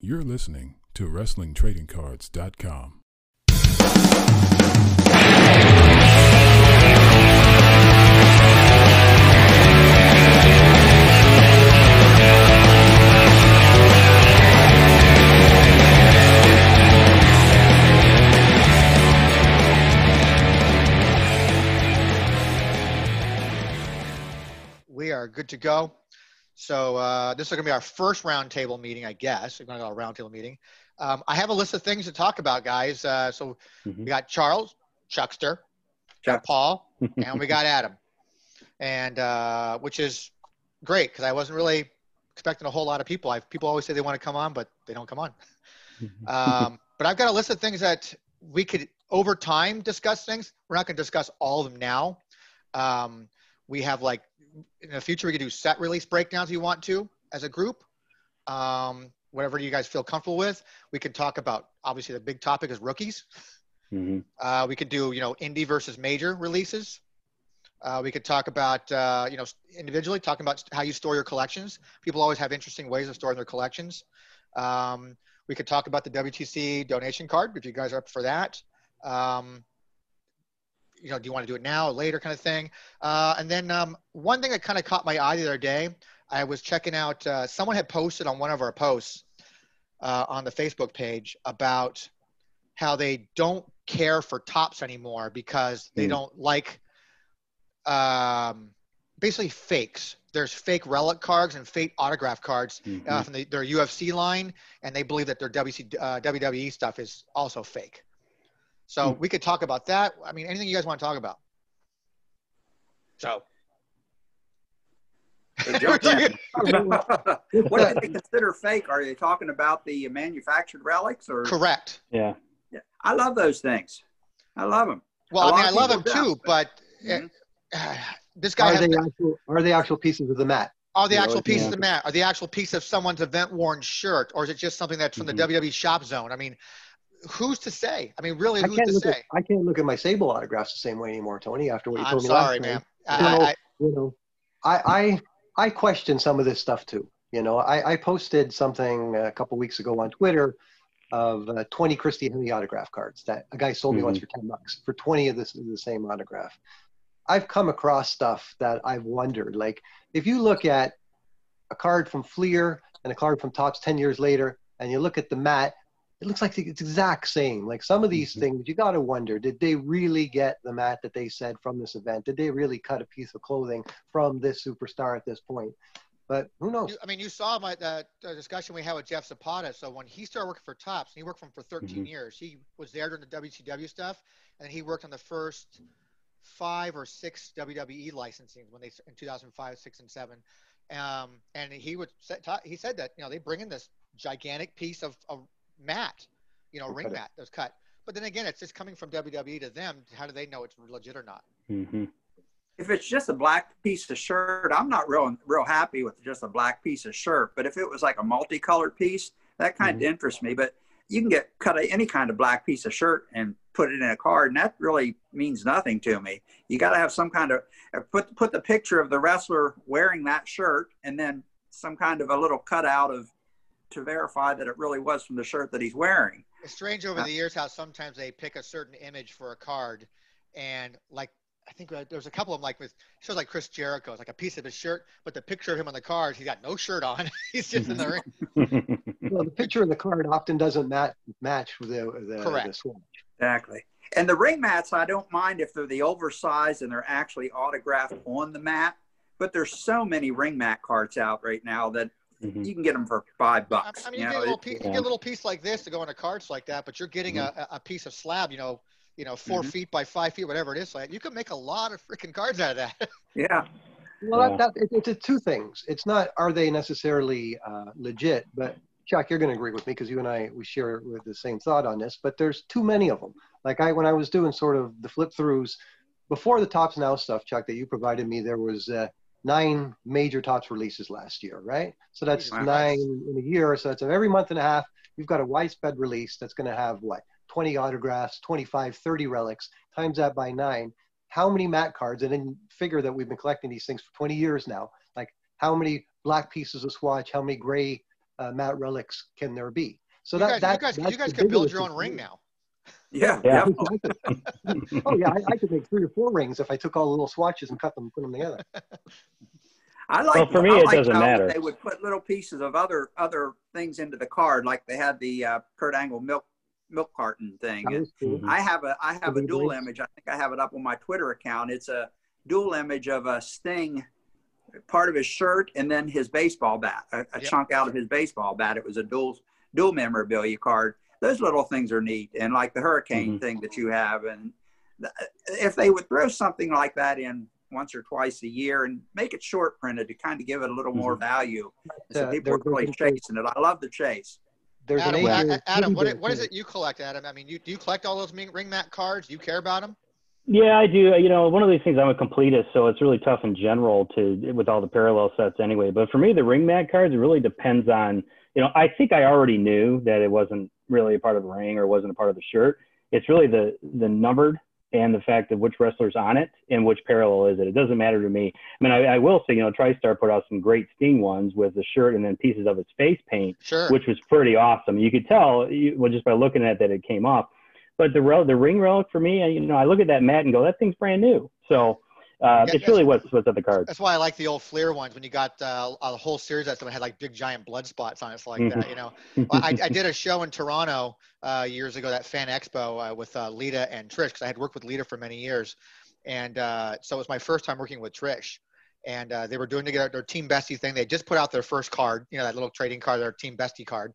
You're listening to WrestlingTradingCards.com. We are good to go. So uh, this is going to be our first roundtable meeting, I guess. We're going to go a roundtable meeting. Um, I have a list of things to talk about, guys. Uh, so Mhm. we got Charles, Chuckster, Chuck. Paul, and we got Adam, and uh, which is great because I wasn't really expecting a whole lot of people. I've, people always say they want to come on, but they don't come on. Um, but I've got a list of things that we could over time discuss things. We're not going to discuss all of them now. Um, we have like in the future we could do set release breakdowns if you want to as a group. Um, whatever you guys feel comfortable with. We could talk about obviously the big topic is rookies. Mhm. Uh, we could do you know indie versus major releases. Uh, we could talk about uh, you know individually talking about how you store your collections. People always have interesting ways of storing their collections. Um, we could talk about the WTC donation card if you guys are up for that. Um, you know, do you want to do it now or later, kind of thing. Uh, and then um, one thing that kind of caught my eye the other day, I was checking out. Uh, someone had posted on one of our posts uh, on the Facebook page about how they don't care for Topps anymore because they Hmm. don't like um, basically fakes. There's fake relic cards and fake autograph cards uh, Mhm. from the, their UFC line, and they believe that their WC, uh, WWE stuff is also fake. So Hmm. we could talk about that. I mean, anything you guys want to talk about. So So jump in. what do they consider fake? Are they talking about the manufactured relics or? correct. Yeah. Yeah. I love those things. I love them. Well, I mean, I love them too, don't, but Mhm. uh, this guy Are has they the, actual? Are they actual pieces of the mat? are the you actual pieces of the mat? Are the actual piece of someone's event worn shirt, or is it just something that's from Mm-hmm. the. WWE shop zone? I mean, who's to say? I mean, really, I who's can't to look say? at I can't look at my Sable autographs the same way anymore, Tony. After what you I'm told me sorry, last man. time. I, No. I, You know, I I I question some of this stuff too. You know, I, I posted something a couple weeks ago on Twitter of uh, 20 Christy Hemme autograph cards that a guy sold me once for 10 bucks for 20 of this is the same autograph. I've come across stuff that I've wondered. Like if you look at a card from Fleer and a card from Topps 10 years later, and you look at the mat, it looks like it's exact same. Like some of these Mhm. things, you got to wonder: Did they really get the mat that they said from this event? Did they really cut a piece of clothing from this superstar at this point? But who knows? I mean, you saw my the, the discussion we had with Jeff Zapata. So when he started working for Topps, and he worked for him for 13 Mhm. years. He was there during the WCW stuff, and he worked on the first five or six WWE licensing when they in 2005, six, and seven. Um, and he would say, he said that you know they bring in this gigantic piece of, of mat, you know, And ring mat that was cut. But then again, it's just coming from WWE to them. How do they know it's legit or not? hmm If it's just a black piece of shirt, I'm not real real happy with just a black piece of shirt. But if it was like a multicolored piece, that kind of interests me. But you can get cut any kind of black piece of shirt and put it in a card, and that really means nothing to me. You got to have some kind of uh, put put the picture of the wrestler wearing that shirt, and then some kind of a little cutout of to verify that it really was from the shirt that he's wearing. It's strange over Uh, the years how sometimes they pick a certain image for a card, and like I think uh, there was a couple of them like with shows like Chris Jericho, it's like a piece of his shirt, but the picture of him on the card, he's got no shirt on. he's just in the ring. Well, the picture of the card often doesn't mat, match the the, Correct. the swatch. Exactly. And the ring mats, I don't mind if they're the oversized and they're actually autographed on the mat. But there's so many ring mat cards out right now that Mhm. you can get them for five bucks. I mean, you you, know, get a little it- piece, you yeah. get a little piece like this to go into cards like that, but you're getting a, a piece of slab, you know, you know, 4 Mhm. feet by five feet, whatever it is. Like you can make a lot of freaking cards out of that. yeah. Well, Yeah. that, that, it, it's a two things. It's not are they necessarily uh, legit, but Chuck, you're going to agree with me because you and I we share with the same thought on this. But there's too many of them. Like I when I was doing sort of the flip throughs before the Topps now stuff, Chuck, that you provided me, there was uh, nine major Topps releases last year, right? So that's Jesus nine in a year. So that's every month and a half. You've got a widespread release that's going to have what 20 autographs, 25, 30 relics. Times that by nine. How many mat cards? And then figure that we've been collecting these things for 20 years now. Like how many black pieces of swatch? How many gray uh, mat relics can there be? So you that, guys, that you guys, that's you guys could build your own ring now. Yeah, Yeah. definitely. oh yeah, I, I could make three or four rings if I took all the little swatches and cut them and put them together. I like. Well, for me, I it like doesn't how matter. They would put little pieces of other other things into the card, like they had the uh, Kurt Angle milk milk carton thing. That was cool. I have a I have a dual blades. image. I think I have it up on my Twitter account. It's a dual image of a Sting, part of his shirt, and then his baseball bat, a, a Yep. chunk out of his baseball bat. It was a dual dual memorabilia card. Those little things are neat, and like the hurricane Mhm. thing that you have, and th- if they would throw something like that in once or twice a year and make it short printed to kind of give it a little more value. So Uh, people are really chasing it. I love the chase. There's Adam, an what, Adam, what, what is it you collect, Adam? I mean, you, do you collect all those ring ring mat cards? Do you care about them? Yeah, I do. You know, one of these things I'm a completist, so it's really tough in general to with all the parallel sets anyway. But for me, the ring mat cards it really depends on. You know, I think I already knew that it wasn't really a part of the ring or wasn't a part of the shirt. It's really the the numbered and the fact of which wrestler's on it and which parallel is it. It doesn't matter to me. I mean, I, I will say, you know, TriStar put out some great Sting ones with the shirt and then pieces of his face paint Sure. which was pretty awesome. You could tell you, well, just by looking at it that it came off. But the rel- the ring relic for me, you know, I look at that mat and go, that thing's brand new. So uh, Yeah, it's really what's what's at the card. That's why I like the old Fleer ones when you got uh, a whole series that someone had like big giant blood spots on it, like Mm-hmm. that. You know, I, I did a show in Toronto uh, years ago, that Fan Expo uh, with uh, Lita and Trish, because I had worked with Lita for many years, and uh, so it was my first time working with Trish. And uh, they were doing together their team bestie thing. They just put out their first card, you know, that little trading card, their team bestie card.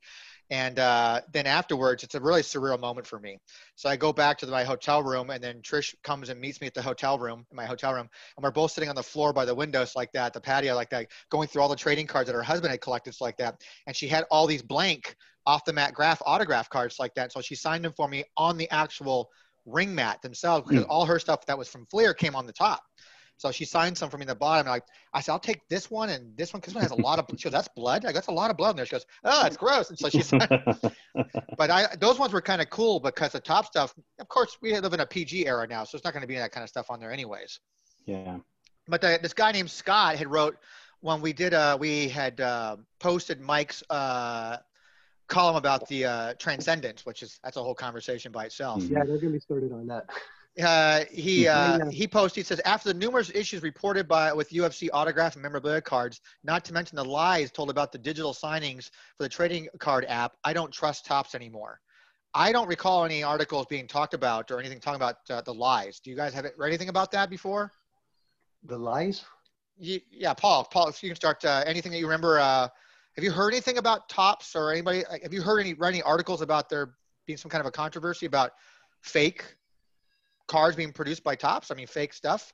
And uh, then afterwards, it's a really surreal moment for me. So I go back to my hotel room, and then Trish comes and meets me at the hotel room, in my hotel room, and we're both sitting on the floor by the windows like that, the patio like that, going through all the trading cards that her husband had collected like that. And she had all these blank off the mat graph autograph cards like that. So she signed them for me on the actual ring mat themselves because all her stuff that was from Fleer came on the top. So she signed some for me in the bottom. Like I said, I'll take this one and this one because this one has a lot of. She goes, "That's blood." I go, "That's a lot of blood in there." She goes, "Oh, it's gross." And so she signed. but I those ones were kind of cool because the top stuff. Of course, we live in a PG era now, so it's not going to be that kind of stuff on there anyways yeah. but the, this guy named Scott had wrote when we did uh we had uh, posted Mike's uh column about the uh transcendent which is that's a whole conversation by itself Mhm. Yeah, they're gonna be started on that. uh he uh he posted he says after the numerous issues reported by with UFC autograph and memorabilia cards not to mention the lies told about the digital signings for the trading card app I don't trust Topps anymore I don't recall any articles being talked about or anything talking about uh, the lies do you guys have read anything about that before The lies? Ye- yeah, Paul. Paul, if you can start uh, anything that you remember. Uh, have you heard anything about Topps or anybody? like, Have you heard any read any articles about there being some kind of a controversy about fake cars being produced by Topps? I mean, fake stuff.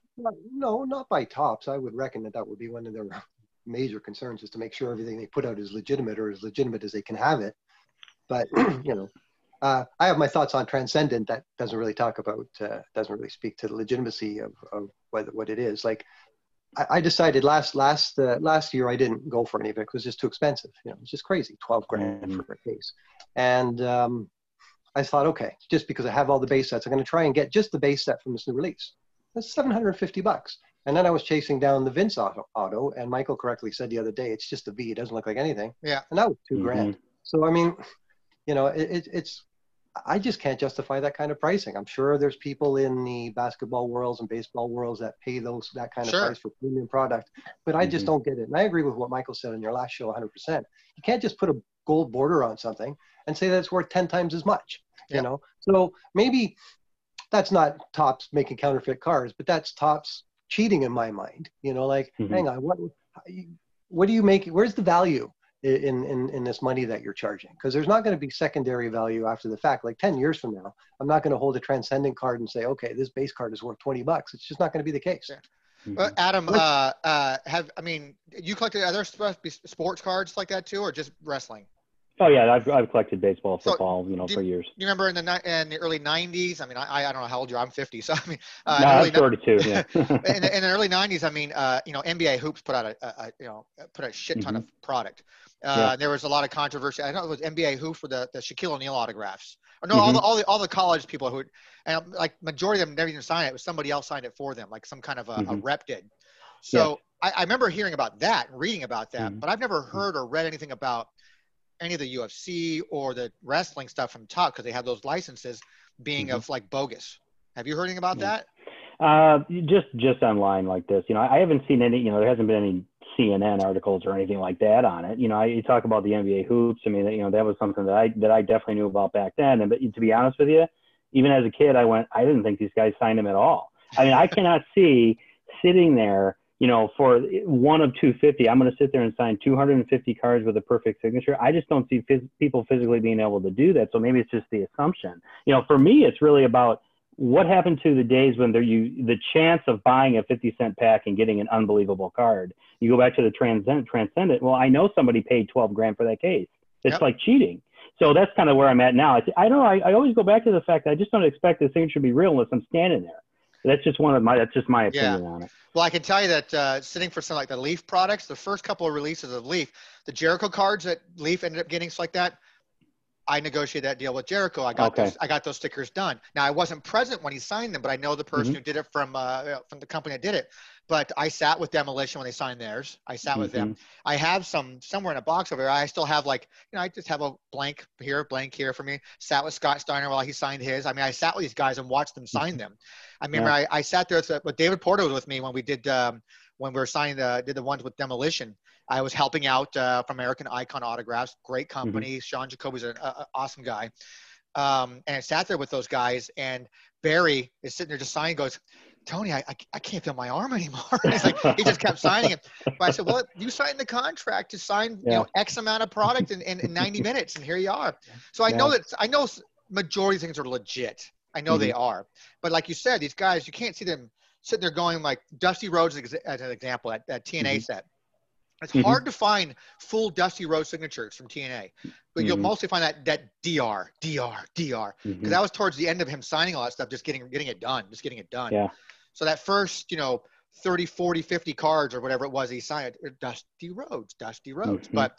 No, not by Topps. I would reckon that that would be one of their major concerns is to make sure everything they put out is legitimate or as legitimate as they can have it. But you know, uh, I have my thoughts on transcendent. That doesn't really talk about, uh, doesn't really speak to the legitimacy of, of what what it is. Like, I, I decided last last uh, last year I didn't go for any of it because was just too expensive. You know, it's just crazy, twelve grand Mhm. for a case. And um, I thought, okay, just because I have all the base sets, I'm going to try and get just the base set from this new release. That's 750 bucks. And then I was chasing down the Vince auto, auto, and Michael correctly said the other day, it's just a V. It doesn't look like anything. Yeah. And that was 2 Mhm. grand. So I mean, you know, it, it, it's I just can't justify that kind of pricing. I'm sure there's people in the basketball worlds and baseball worlds that pay those that kind of Sure. price for premium product, but I just Mhm. don't get it. And I agree with what Michael said in your last show 100%. You can't just put a gold border on something and say that it's worth 10 times as much. Yeah. You know, so maybe that's not Topps making counterfeit cars, but that's Topps cheating in my mind. You know, like Mhm. hang on, what what do you make? Where's the value in in in this money that you're charging? Because there's not going to be secondary value after the fact. Like 10 years from now, I'm not going to hold a transcendent card and say, okay, this base card is worth 20 bucks. It's just not going to be the case. Mhm. Uh, Adam, uh, uh, have I mean, you collected other sports cards like that too, or just wrestling? Oh yeah, I've I've collected baseball, So, football, you know, do- for years. You remember in the in the early '90s? I mean, I I don't know how old you are. I'm 50, so I mean, uh, no, I'm 32. Yeah. in, the, in the early 90s i mean uh, you know nba hoops put out a, a, a you know put a shit ton of product uh, Yeah. there was a lot of controversy i know it was nba hoops for the, the shaquille o'neal autographs or no all, the, all the all the college people who and like majority of them never even signed it it was somebody else signed it for them like some kind of a, a Mhm. rep did so I, I remember hearing about that and reading about that Mhm. but i've never heard or read anything about any of the UFC or the wrestling stuff from top because they have those licenses being Mhm. of like bogus. Have you heard anything about Yeah. that? Uh, just just online like this. You know, I haven't seen any. You know, there hasn't been any CNN articles or anything like that on it. You know, I, you talk about the NBA hoops. I mean, you know, that was something that I that I definitely knew about back then. And but to be honest with you, even as a kid, I went, I didn't think these guys signed him at all. I mean, I cannot see sitting there. You know, for one of 250, I'm going to sit there and sign 250 cards with a perfect signature. I just don't see phys- people physically being able to do that. So maybe it's just the assumption. You know, for me, it's really about what happened to the days when there you the chance of buying a 50 cent pack and getting an unbelievable card you go back to the transcend transcendent well i know somebody paid 12 grand for that case it's Yep. like cheating so that's kind of where i'm at now i, I don't know I, I always go back to the fact that i just don't expect the signature to be real unless i'm standing there that's just one of my that's just my Yeah. opinion on it Well, I can tell you that uh, sitting for some like the Leaf products, the first couple of releases of Leaf, the Jericho cards that Leaf ended up getting stuff like that, I negotiated that deal with Jericho. I got Okay. those, I got those stickers done. Now I wasn't present when he signed them, but I know the person Mhm. who did it from uh, from the company that did it. But I sat with Demolition when they signed theirs. I sat with them. I have some somewhere in a box over there. I still have like you know I just have a blank here, blank here for me. Sat with Scott Steiner while he signed his. I mean I sat with these guys and watched them sign them. I remember I, I sat there with, David Porter was with me when we did um, when we were signing the did the ones with Demolition. I was helping out uh, from American Icon Autographs, great company. Sean Jacoby's an uh, awesome guy. Um, and I sat there with those guys, and Barry is sitting there just signing. Goes, Tony, I, I, I can't feel my arm anymore. He's like, he just kept signing it. But I said, well, you signed the contract to sign, you know, X amount of product in, in, in 90 minutes, and here you are. So I know that I know majority of things are legit. I know they are, but like you said, these guys, you can't see them sitting there going like Dusty Rhodes as an example at that TNA Mhm. set. It's Mhm. hard to find full Dusty Rhodes signatures from TNA, but you'll Mhm. mostly find that that DR, DR, DR because that was towards the end of him signing all that stuff, just getting getting it done, just getting it done. Yeah. So that first, you know, 30, 40, 50 cards or whatever it was he signed, Dusty Rhodes, Dusty Rhodes. Mhm. But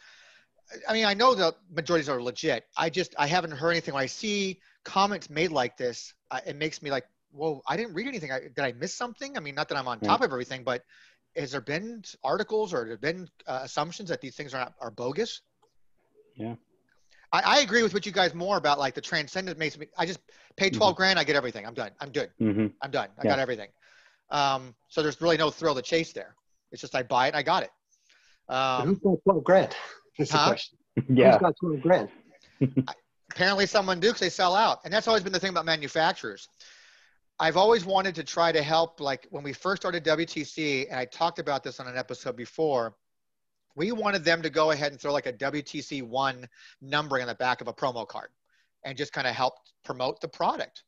I mean, I know the majorities are legit. I just I haven't heard anything. When I see comments made like this, I, it makes me like, whoa, I didn't read anything. I, did I miss something? I mean, not that I'm on top of everything, but has there been articles or have there been uh, assumptions that these things are not, are bogus? Yeah. I, I agree with what you guys more about like the transcendent makes me. I just pay 12 grand, I get everything. I'm done. I'm good. Mhm. I'm done. I Yeah. got everything. Um, so there's really no thrill to chase there. It's just I buy it, I got it. Um, who's got 12 grand? Is the question. yeah Who's got 12 grand? apparently someone do because they sell out, and that's always been the thing about manufacturers. I've always wanted to try to help. Like when we first started WTC, and I talked about this on an episode before. We wanted them to go ahead and throw like a WTC one numbering on the back of a promo card, and just kind of help promote the product.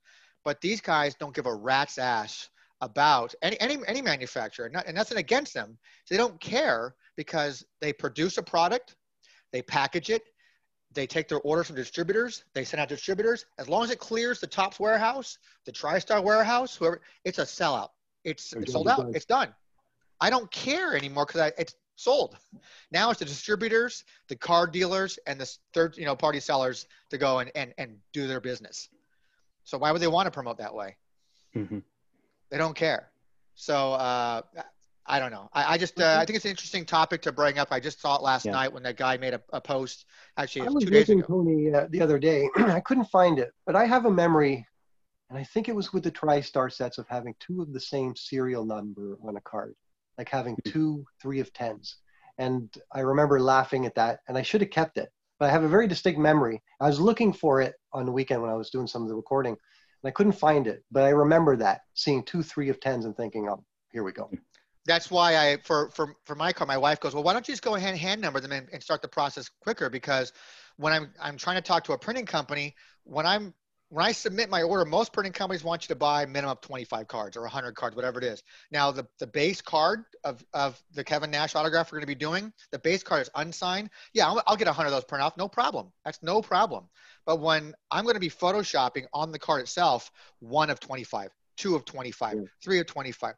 But these guys don't give a rat's ass about any any, any manufacturer, not, and nothing against them. So They don't care because they produce a product, they package it, they take their orders from distributors, they send out distributors. As long as it clears the Topps warehouse, the TriStar warehouse, whoever, it's a sellout. It's, it's sold out. It's done. I don't care anymore because it's sold. Now it's the distributors, the car dealers, and the third, you know, party sellers to go and, and, and do their business. So why would they want to promote that way? Mhm. They don't care. So uh, I don't know. I, I just uh, I think it's an interesting topic to bring up. I just saw it last Yeah. night when that guy made a, a post. Actually, I it was was two days looking, ago. Tony, uh, the other day. I couldn't find it, but I have a memory, and I think it was with the TriStar sets of having two of the same serial number on a card, like having Hmm. two three of tens. And I remember laughing at that, and I should have kept it. But I have a very distinct memory. I was looking for it on the weekend when I was doing some of the recording, and I couldn't find it. But I remember that seeing two three of tens and thinking, "Oh, here we go." That's why I for for for my car, my wife goes, well, why don't you just go ahead and hand number them and, and start the process quicker? Because when I'm I'm trying to talk to a printing company, when I'm when I submit my order, most printing companies want you to buy minimum of 25 cards or 100 cards, whatever it is. Now the the base card of of the Kevin Nash autograph we're going to be doing, the base card is unsigned. Yeah, I'll, I'll get 100 of those print off, no problem. That's no problem. But when I'm going to be photoshopping on the card itself, one of 25, two of 25, three of 25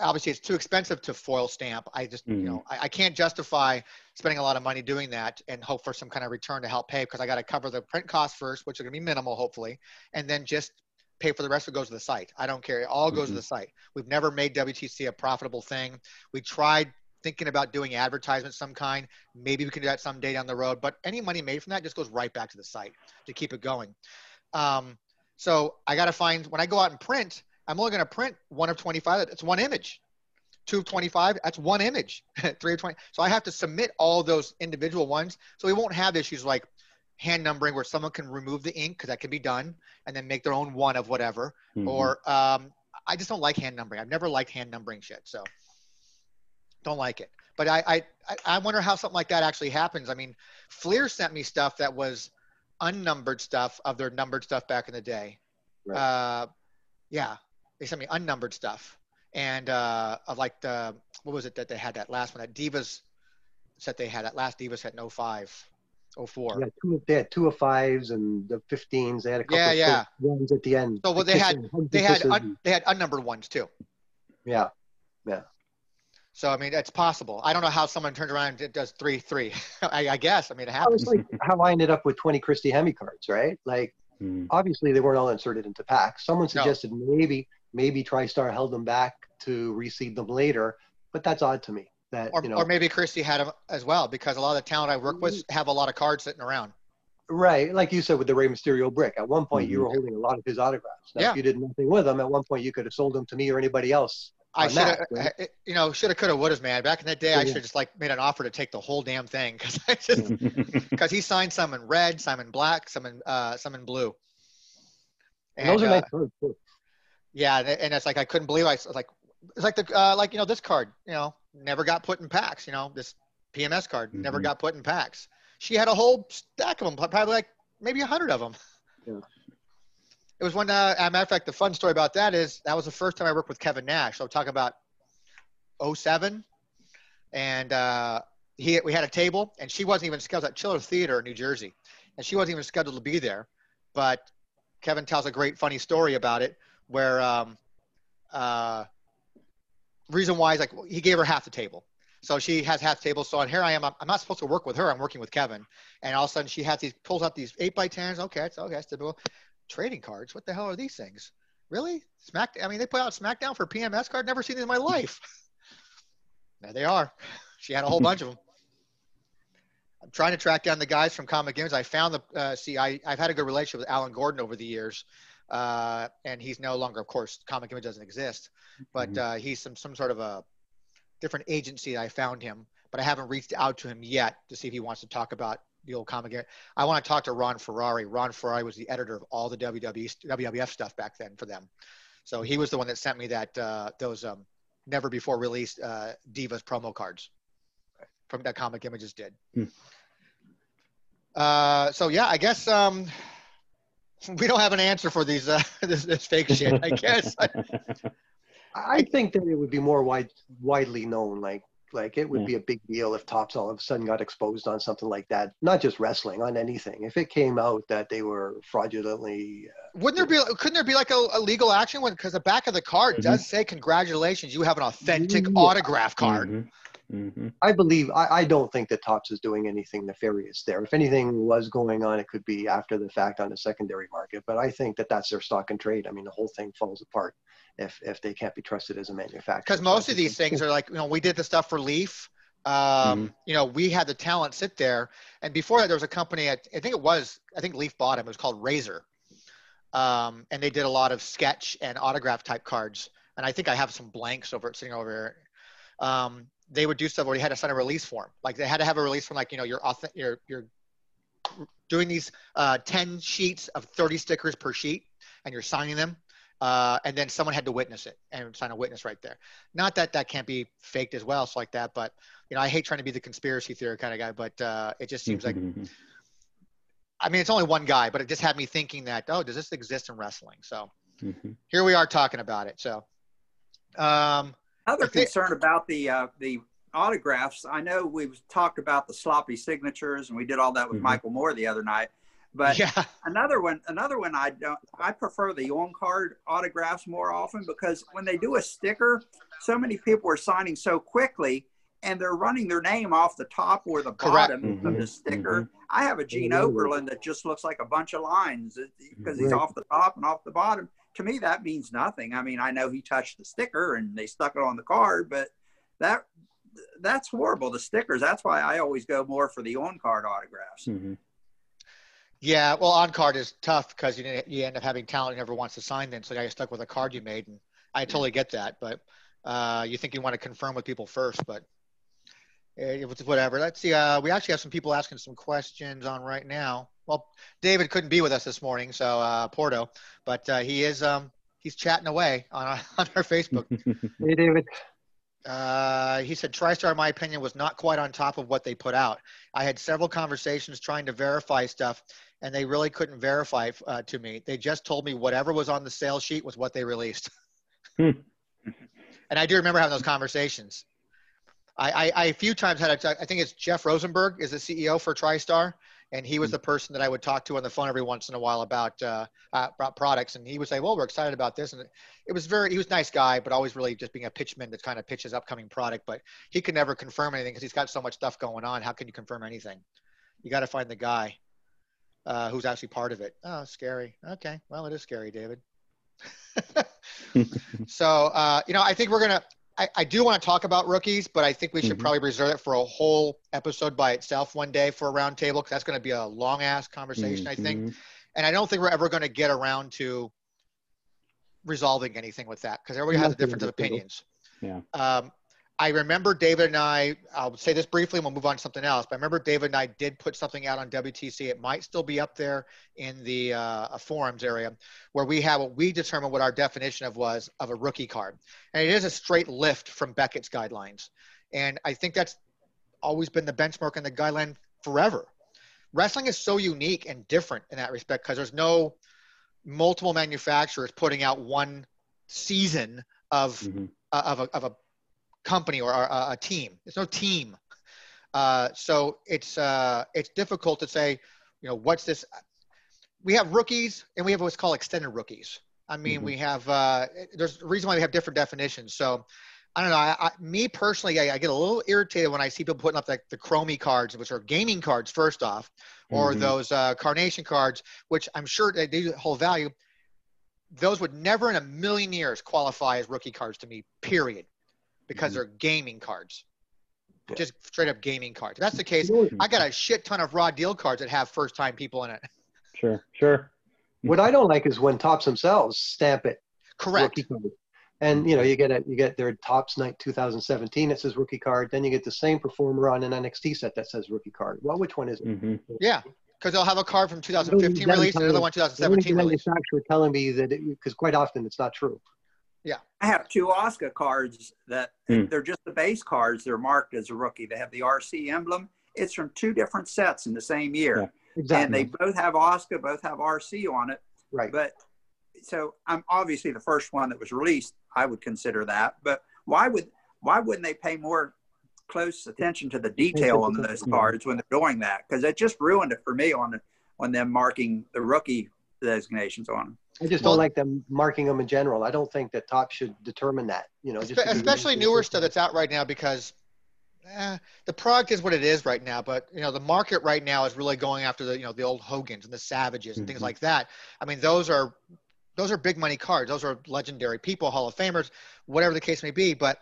obviously it's too expensive to foil stamp. I just, you Mhm. know, I, I can't justify spending a lot of money doing that and hope for some kind of return to help pay because I got to cover the print costs first, which are going to be minimal, hopefully, and then just pay for the rest of it goes to the site. I don't care. It all goes to Mhm. the site. We've never made WTC a profitable thing. We tried thinking about doing advertisements some kind. Maybe we can do that someday down the road. But any money made from that just goes right back to the site to keep it going. Um, so I got to find when I go out and print, I'm only going to print one of 25. That's one image. Two of 25, that's one image. Three of 20. So I have to submit all those individual ones. So we won't have issues like hand numbering where someone can remove the ink because that can be done and then make their own one of whatever. Mhm. Or um, I just don't like hand numbering. I've never liked hand numbering shit. So don't like it. But I, I, I- I wonder how something like that actually happens. I mean, Fleer sent me stuff that was unnumbered stuff of their numbered stuff back in the day. Right. Uh, yeah, they sent me unnumbered stuff and uh, of like the what was it that they had that last one that Divas set they had that last Divas had no five oh four Yeah, two, they had two of fives and the 15s. They had a couple Yeah, of yeah. ones at the end. So what they had- They had un, they had unnumbered ones too. yeah. Yeah so I mean, it's possible. I don't know how someone turns around and does three three. I, I guess. I mean, it happens. it's like how I ended up with 20 Christy Hemme cards, right? Like Mhm. obviously they weren't all inserted into packs. Someone No. suggested maybe maybe TriStar held them back to reseed them later, but that's odd to me. That Or, you know, or maybe Christie had them as well because a lot of the talent I work with Mm-hmm. have a lot of cards sitting around. right? Like you said with the Rey Mysterio brick. At one point, you Mhm. were holding a lot of his autographs. Now, Yeah. if you did nothing with them, at one point you could have sold them to me or anybody else. I should have, right? you know, should have, could have, would have, man. Back in that day, I should have just like made an offer to take the whole damn thing because I just because he signed some in red, some in black, some in uh, some in blue. And those are uh, nice cards too. Yeah, and, it's like I couldn't believe I was like it's like the uh, like you know this card you know never got put in packs. You know this PMS card never Mhm. got put in packs. She had a whole stack of them, probably like maybe a hundred of them. Yeah. It was one. Uh, as a matter of fact, the fun story about that is that was the first time I worked with Kevin Nash. So talking about 07 and uh, he we had a table and she wasn't even scheduled at Chiller Theater in New Jersey, and she wasn't even scheduled to be there. But Kevin tells a great funny story about it where um, uh, reason why is like he gave her half the table. So she has half the table. So and here I am. I'm, not supposed to work with her. I'm working with Kevin. And all of a sudden she has these pulls out these eight by tens. Okay, it's okay. It's typical. Trading cards. What the hell are these things? Really? Smack. I mean, they put out SmackDown for PMS card. Never seen these in my life. there they are. She had a whole bunch of them. I'm trying to track down the guys from Comic Images. I found the. Uh, see, I I've had a good relationship with Alan Gordon over the years, uh, and he's no longer, of course, Comic Image doesn't exist, but Mhm. uh, he's some some sort of a different agency. I found him, but I haven't reached out to him yet to see if he wants to talk about the old comic. Image. I want to talk to Ron Ferrari. Ron Ferrari was the editor of all the WWE WWF stuff back then for them, so he was the one that sent me that uh, those um, never before released uh, Divas promo cards from that Comic Images did. Uh, so yeah, I guess um, we don't have an answer for these uh, this, this fake shit. I guess. I think that it would be more wide, widely known. Like, like it would Yeah. be a big deal if Topps all of a sudden got exposed on something like that. Not just wrestling, on anything. If it came out that they were fraudulently, uh, Wouldn't there be? Couldn't there be like a, a legal action when? Because the back of the card Mhm. does say, "Congratulations, you have an authentic Yeah. autograph card." Mhm. Mhm. I believe, I, I don't think that Topps is doing anything nefarious there. If anything was going on, it could be after the fact on the secondary market. But I think that that's their stock and trade. I mean, the whole thing falls apart if if they can't be trusted as a manufacturer. Because most of these things are like, you know, we did the stuff for Leaf. Um, You know, we had the talent sit there, and before that, there was a company. At, I think it was. I think Leaf bought him. It was called Razor, um, and they did a lot of sketch and autograph type cards. And I think I have some blanks over sitting over here. Um, they would do stuff where you had to sign a release form. Like they had to have a release form, like you know, you're auth- you're you're doing these uh, 10 sheets of 30 stickers per sheet, and you're signing them. Uh, and then someone had to witness it and sign a witness right there. Not that that can't be faked as well, so like that. But you know, I hate trying to be the conspiracy theory kind of guy, but uh, it just seems like. I mean, it's only one guy, but it just had me thinking that oh, does this exist in wrestling? So Mhm. here we are talking about it. So um, Another If concern about the uh, the autographs. I know we've talked about the sloppy signatures, and we did all that with Mhm. Michael Moore the other night. But yeah, another one, another one, I don't. I prefer the on card autographs more often because when they do a sticker, so many people are signing so quickly, and they're running their name off the top or the Correct. bottom of Mhm. the sticker. I have a Gene. Okerlund that just looks like a bunch of lines because he's Right. off the top and off the bottom. To me, that means nothing. I mean, I know he touched the sticker and they stuck it on the card, but that that's horrible. The stickers. That's why I always go more for the on card autographs. Mhm. Yeah, well, on card is tough because you you end up having talent who never wants to sign. Then, so you're stuck with a card you made, and I totally get that. But uh, you think you want to confirm with people first, but eh, it's whatever. Let's see. Uh, we actually have some people asking some questions on right now. Well, David couldn't be with us this morning, so uh, Porto, but uh, he is um, he's chatting away on our, on our Facebook. Hey, David. Uh, he said TriStar, in my opinion, was not quite on top of what they put out. I had several conversations trying to verify stuff, and they really couldn't verify uh, to me. They just told me whatever was on the sales sheet was what they released. And I do remember having those conversations. I, I, I a few times had a, I think it's Jeff Rosenberg is the CEO for TriStar, and he was the person that I would talk to on the phone every once in a while about uh, uh, about products, and he would say, "Well, we're excited about this," and it, was very he was a nice guy, but always really just being a pitchman that kind of pitches upcoming product, but he could never confirm anything because he's got so much stuff going on. How can you confirm anything? You got to find the guy uh, who's actually part of it. Oh, scary. Okay, well, it is scary, David. so uh, you know, I think we're gonna. I, I do want to talk about rookies, but I think we should Mhm. probably reserve it for a whole episode by itself one day for a roundtable because that's going to be a long ass conversation. I think, Mhm. and I don't think we're ever going to get around to resolving anything with that because everybody has a Nothing difference of opinions. Yeah. Um, I remember David and I. I'll say this briefly, and we'll move on to something else. But I remember David and I did put something out on WTC. It might still be up there in the uh, forums area, where we have what we determined what our definition of was of a rookie card, and it is a straight lift from Beckett's guidelines. And I think that's always been the benchmark and the guideline forever. Wrestling is so unique and different in that respect because there's no multiple manufacturers putting out one season of Mhm. uh, of a, of a company or a, a team. There's no team. Uh, so it's uh, it's difficult to say, you know, what's this? We have rookies and we have what's called extended rookies. I mean, Mhm. we have uh, there's a reason why we have different definitions. So I don't know. I, I, me personally, I, I get a little irritated when I see people putting up like the Chromie cards, which are gaming cards first off, or Mhm. those uh, carnation cards, which I'm sure they do hold value. Those would never in a million years qualify as rookie cards to me. Period because Mhm. they're gaming cards. Yeah. Just straight up gaming cards. If that's the case, I got a shit ton of raw deal cards that have first time people in it. Sure. Sure. What I don't like is when Topps themselves stamp it Correct. And you know, you get a you get their Topps night 2017. It says rookie card. Then you get the same performer on an NXT set that says rookie card. Well, which one is it? hmm Yeah. Because they'll have a card from 2015 release and another one What is 2017 the release. manufacturer telling me that? Because quite often it's not true. I have two Oscar cards that Hmm. they're just the base cards. They're marked as a rookie. They have the RC emblem. It's from two different sets in the same year, Yeah. Exactly. and they both have Oscar, both have RC on it. right. But so I'm obviously the first one that was released. I would consider that. But why would why wouldn't they pay more close attention to the detail on those cards when they're doing that? Because it just ruined it for me on on them marking the rookie designations on. I just Well- don't like them marking them in general. I don't think that top should determine that. You know, just Espe- to be especially newer stuff that's out right now because eh, the product is what it is right now. But you know, the market right now is really going after the you know the old Hogans and the Savages and things Mhm. like that. I mean, those are those are big money cards. Those are legendary people, Hall of Famers, whatever the case may be. But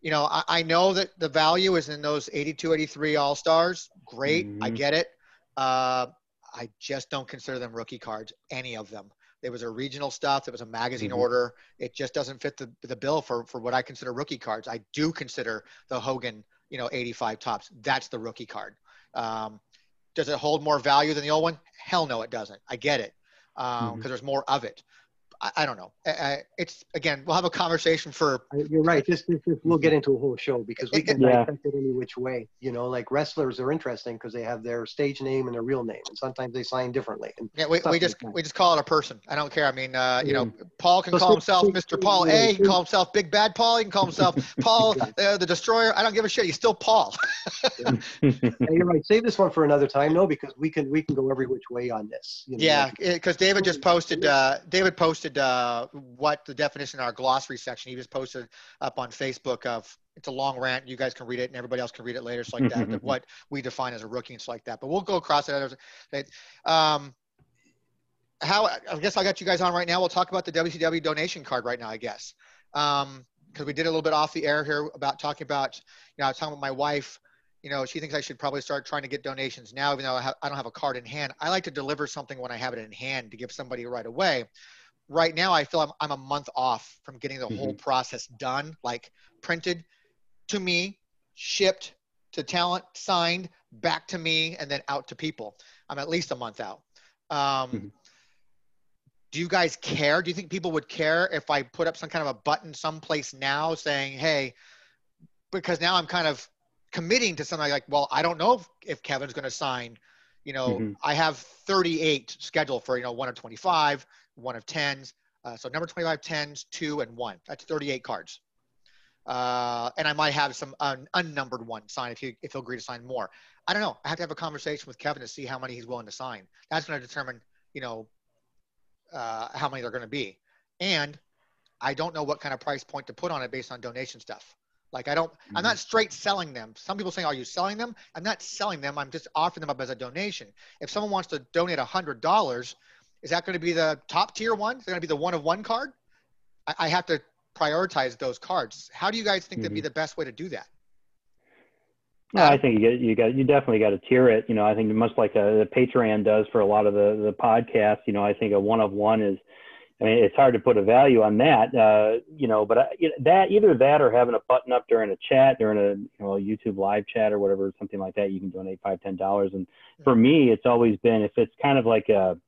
you know, I, I know that the value is in those 82, 83 All Stars. Great, I Mhm. get it. Uh, I just don't consider them rookie cards, any of them. There was a regional stuff. There was a magazine Mhm. order. It just doesn't fit the, the bill for, for what I consider rookie cards. I do consider the Hogan, you know, 85 Topps. That's the rookie card. Um, does it hold more value than the old one? Hell no, it doesn't. I get it because Mhm. there's more of it. I, I don't know. I, I, it's again, we'll have a conversation for You're right. This, this, this, we'll get into a whole show because we can Yeah. dissect it any which way. You know, like wrestlers are interesting because they have their stage name and their real name, and sometimes they sign differently. And Yeah, we, we just that. we just call it a person. I don't care. I mean, uh, you know. Paul can So call say- himself say- Mr. Paul A. He can call himself Big Bad Paul. He can call himself Paul uh, the Destroyer. I don't give a shit. He's still Paul. Yeah, you're right. Save this one for another time, no, because we can we can go every which way on this. You know, Yeah, because David just posted. Uh, David posted uh, what the definition in our glossary section. He just posted up on Facebook of it's a long rant. You guys can read it, and everybody else can read it later. So like that, that what we define as a rookie and stuff like that. But we'll go across it. Um, how I guess I got you guys on right now. We'll talk about the WCW donation card right now. I guess. Um, because we did a little bit off the air here about talking about, you know, I was talking with my wife. You know, she thinks I should probably start trying to get donations now, even though I, ha- I don't have a card in hand. I like to deliver something when I have it in hand to give somebody right away. Right now, I feel I'm, I'm a month off from getting the whole process done, like printed to me, shipped to talent, signed, back to me, and then out to people. I'm at least a month out. Um, Mhm. Do you guys care? Do you think people would care if I put up some kind of a button someplace now saying, hey, because now I'm kind of committing to something like, well, I don't know if, if Kevin's going to sign. You know, Mhm. I have 38 scheduled for, you know, one of 25, one of 10s. Uh, so number 25, 10s, two, and one. That's 38 cards. Uh, and I might have some un- unnumbered one sign if he if he'll agree to sign more. I don't know. I have to have a conversation with Kevin to see how many he's willing to sign. That's going to determine, you know, uh, how many they're going to be. And I don't know what kind of price point to put on it based on donation stuff. Like I don't, I'm not straight selling them. Some people saying, "Are you selling them?" I'm not selling them. I'm just offering them up as a donation. If someone wants to donate a hundred dollars, is that going to be the top tier one? Is it going to be the one of one card? I, I have to prioritize those cards. How do you guys think that'd be the best way to do that? No, I think you get you got you definitely got to tier it. You know, I think much like a, the Patreon does for a lot of the the podcasts. You know, I think a one of one is. I mean, it's hard to put a value on that. Uh, you know, but I, that either that or having a button up during a chat, during a you know a YouTube live chat or whatever, something like that. You can donate five ten dollars. And for me, it's always been if it's kind of like a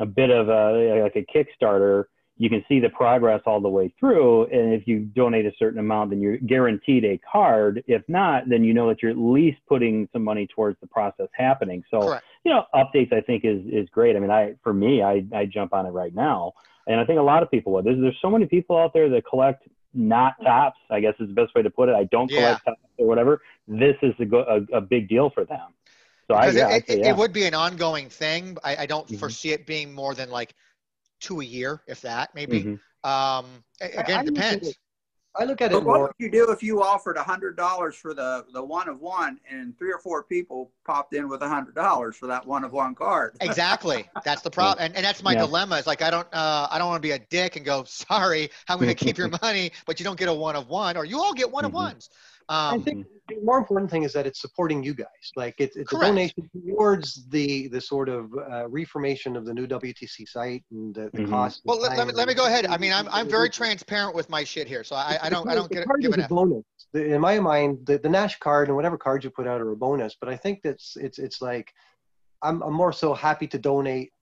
a bit of a like a Kickstarter you can see the progress all the way through. And if you donate a certain amount, then you're guaranteed a card. If not, then you know that you're at least putting some money towards the process happening. So, Correct. you know, updates I think is is great. I mean, I for me, I I jump on it right now, and I think a lot of people would. There's there's so many people out there that collect not Topps. I guess is the best way to put it. I don't collect Topps or whatever. This is a, go, a, a big deal for them. So I, Because yeah, it, I'd say, it, yeah. it would be an ongoing thing. I, I don't Mhm. foresee it being more than like two a year, if that, maybe. Mhm. Um, again, I it look at depends. it- I look at But it what more. would you do if you offered a hundred dollars for the the one of one, and three or four people popped in with a hundred dollars for that one of one card? Exactly. That's the problem, and, and that's my Yeah. dilemma. Is like I don't, uh, I don't want to be a dick and go, sorry, I'm going to keep your money, but you don't get a one of one, or you all get one of Mhm. Ones. I Um, think the more important thing is that it's supporting you guys. Like it's, it's a donation towards the the sort of uh, reformation of the new WTC site and the, the Mhm. cost. well, let, let me let me go ahead. I mean, I'm I'm very transparent with my shit here, so I, I don't I don't the get card give is an a F. bonus. The, in my mind, the, the Nash card and whatever cards you put out are a bonus. But I think that's it's it's like I'm I'm more so happy to donate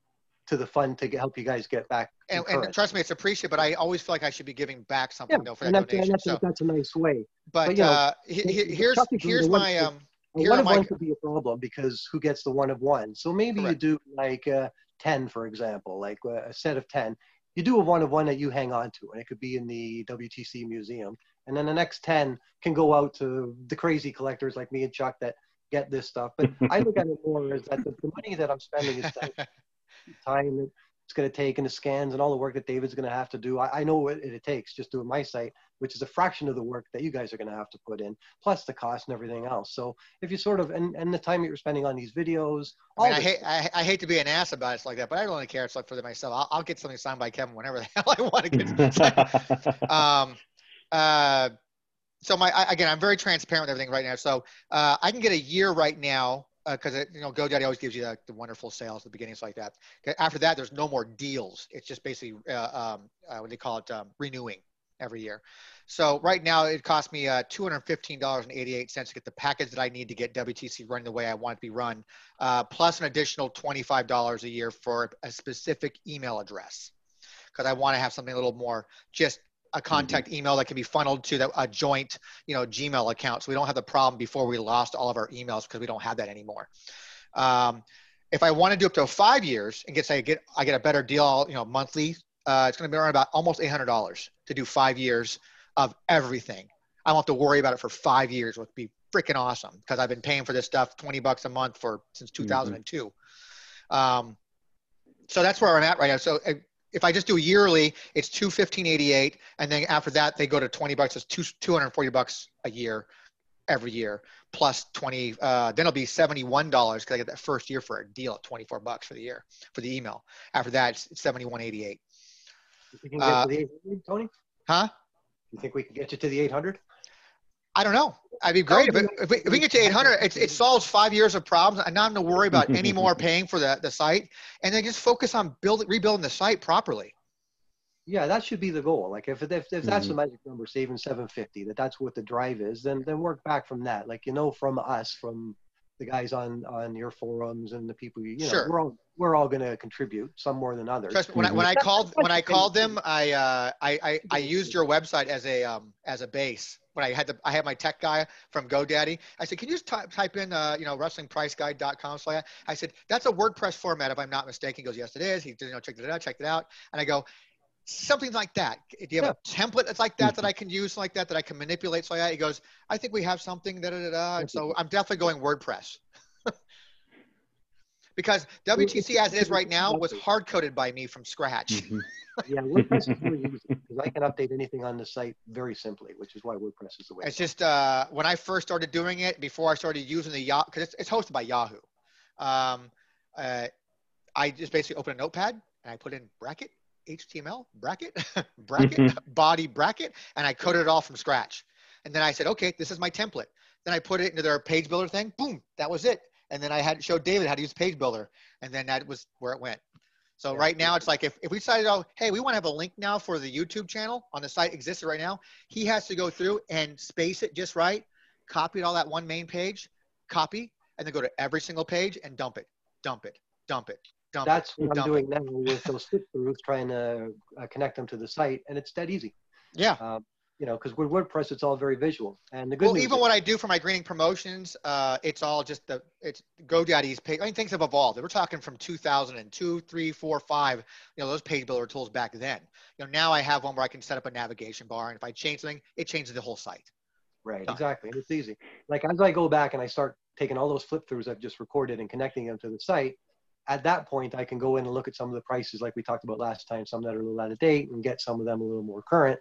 to the fund to get, help you guys get back. And, and trust me, it's appreciated, but I always feel like I should be giving back something yeah, though for that and donation. that's, So, that's a nice way. but but, you know, uh, he- he- here's here's my um. Here one of my- one could be a problem because who gets the one of one? So maybe Correct. you do like uh, 10, for example, like uh, a set of 10. You do a one of one that you hang on to, and it could be in the WTC museum. And then the next 10 can go out to the crazy collectors like me and Chuck that get this stuff. But I look at it more as that the, the money that I'm spending is time, that it's going to take and the scans and all the work that David's going to have to do. I, I know what it, it takes just doing my site, which is a fraction of the work that you guys are going to have to put in, plus the cost and everything else. So if you sort of and, and the time that you're spending on these videos, I, mean, I hate I, I hate to be an ass about it like that, but I don't really care. It's like for myself. I'll, I'll get something signed by Kevin whenever the hell I want to get signed. um, uh, so my I, again, I'm very transparent with everything right now. So uh, I can get a year right now because you know GoDaddy always gives you the, the wonderful sales at the beginnings like that. After that, there's no more deals. It's just basically uh, um, uh, what they call it, um, renewing every year. So right now, it costs me uh, $215.88 to get the package that I need to get WTC running the way I want it to be run, uh, plus an additional $25 a year for a specific email address because I want to have something a little more just a contact email that can be funneled to the, a joint, you know, Gmail account. So we don't have the problem before we lost all of our emails because we don't have that anymore. Um, if I want to do up to five years and get say I get I get a better deal, you know, monthly, uh, it's going to be around about almost eight hundred dollars to do five years of everything. I won't have to worry about it for five years, which would be freaking awesome because I've been paying for this stuff twenty bucks a month for since two thousand and two. Um, so that's where I'm at right now. So uh, if I just do yearly, it's two fifteen eighty eight, and then after that they go to twenty bucks. It's two two hundred forty bucks a year, every year plus twenty. Uh, then it'll be seventy one dollars because I get that first year for a deal at twenty four bucks for the year for the email. After that, it's seventy one eighty eight. you can get uh, to the 800, Tony. Huh? You think we could get you to the 800? I don't know. I'd be great if, if, we, if we get to 800. It, it solves five years of problems, I'm not having to worry about any more paying for the, the site, and then just focus on building rebuilding the site properly. Yeah, that should be the goal. Like if if, if that's Mhm. the magic number, saving 750, that that's what the drive is, then then work back from that. Like you know, from us, from the guys on on your forums and the people you, you know, Sure. we're all we're all going to contribute, some more than others. Trust me, when I, when I called when I called them, I, uh, I I I used your website as a um as a base. When I had the I had my tech guy from GoDaddy, I said, can you just type type in uh you know wrestlingpriceguide.com slash. I said that's a WordPress format if I'm not mistaken. He goes, yes it is. He you know checked it out, checked it out, and I go. Something like that. Do you have a template that's like that that I can use like that that I can manipulate? So yeah, he goes. I think we have something. Da, da, da, da. And so I'm definitely going WordPress. Because WTC as it is right now was hard coded by me from scratch. Mhm. Yeah, WordPress is very easy because I can update anything on the site very simply, which is why WordPress is the way. It's to just uh, when I first started doing it, before I started using the Yahoo, because it's, it's hosted by Yahoo. Um, uh, I just basically open a notepad and I put in bracket, HTML, bracket, bracket, body bracket, and I coded it all from scratch. And then I said, okay, this is my template. Then I put it into their page builder thing. Boom, that was it. And then I had showed David how to use page builder, and then that was where it went. So Yeah. right now it's like if, if we decided, oh, hey, we want to have a link now for the YouTube channel on the site existed right now, he has to go through and space it just right, copy it all that one main page, copy, and then go to every single page and dump it, dump it, dump it, dump That's it. what I'm dump it. doing now with those flip throughs, trying to uh, connect them to the site, and it's dead easy. Yeah. Um, you know, because with WordPress, it's all very visual. And the good Well, news even is, what I do for my greening promotions, uh, it's all just the it's GoDaddy's page. I mean, things have evolved. We're talking from 2002, three, four, five. You know, those page builder tools back then. You know, now I have one where I can set up a navigation bar, and if I change something, it changes the whole site. right, done. exactly, and it's easy. Like as I go back and I start taking all those flip throughs I've just recorded and connecting them to the site, at that point I can go in and look at some of the prices, like we talked about last time, some that are a little out of date, and get some of them a little more current.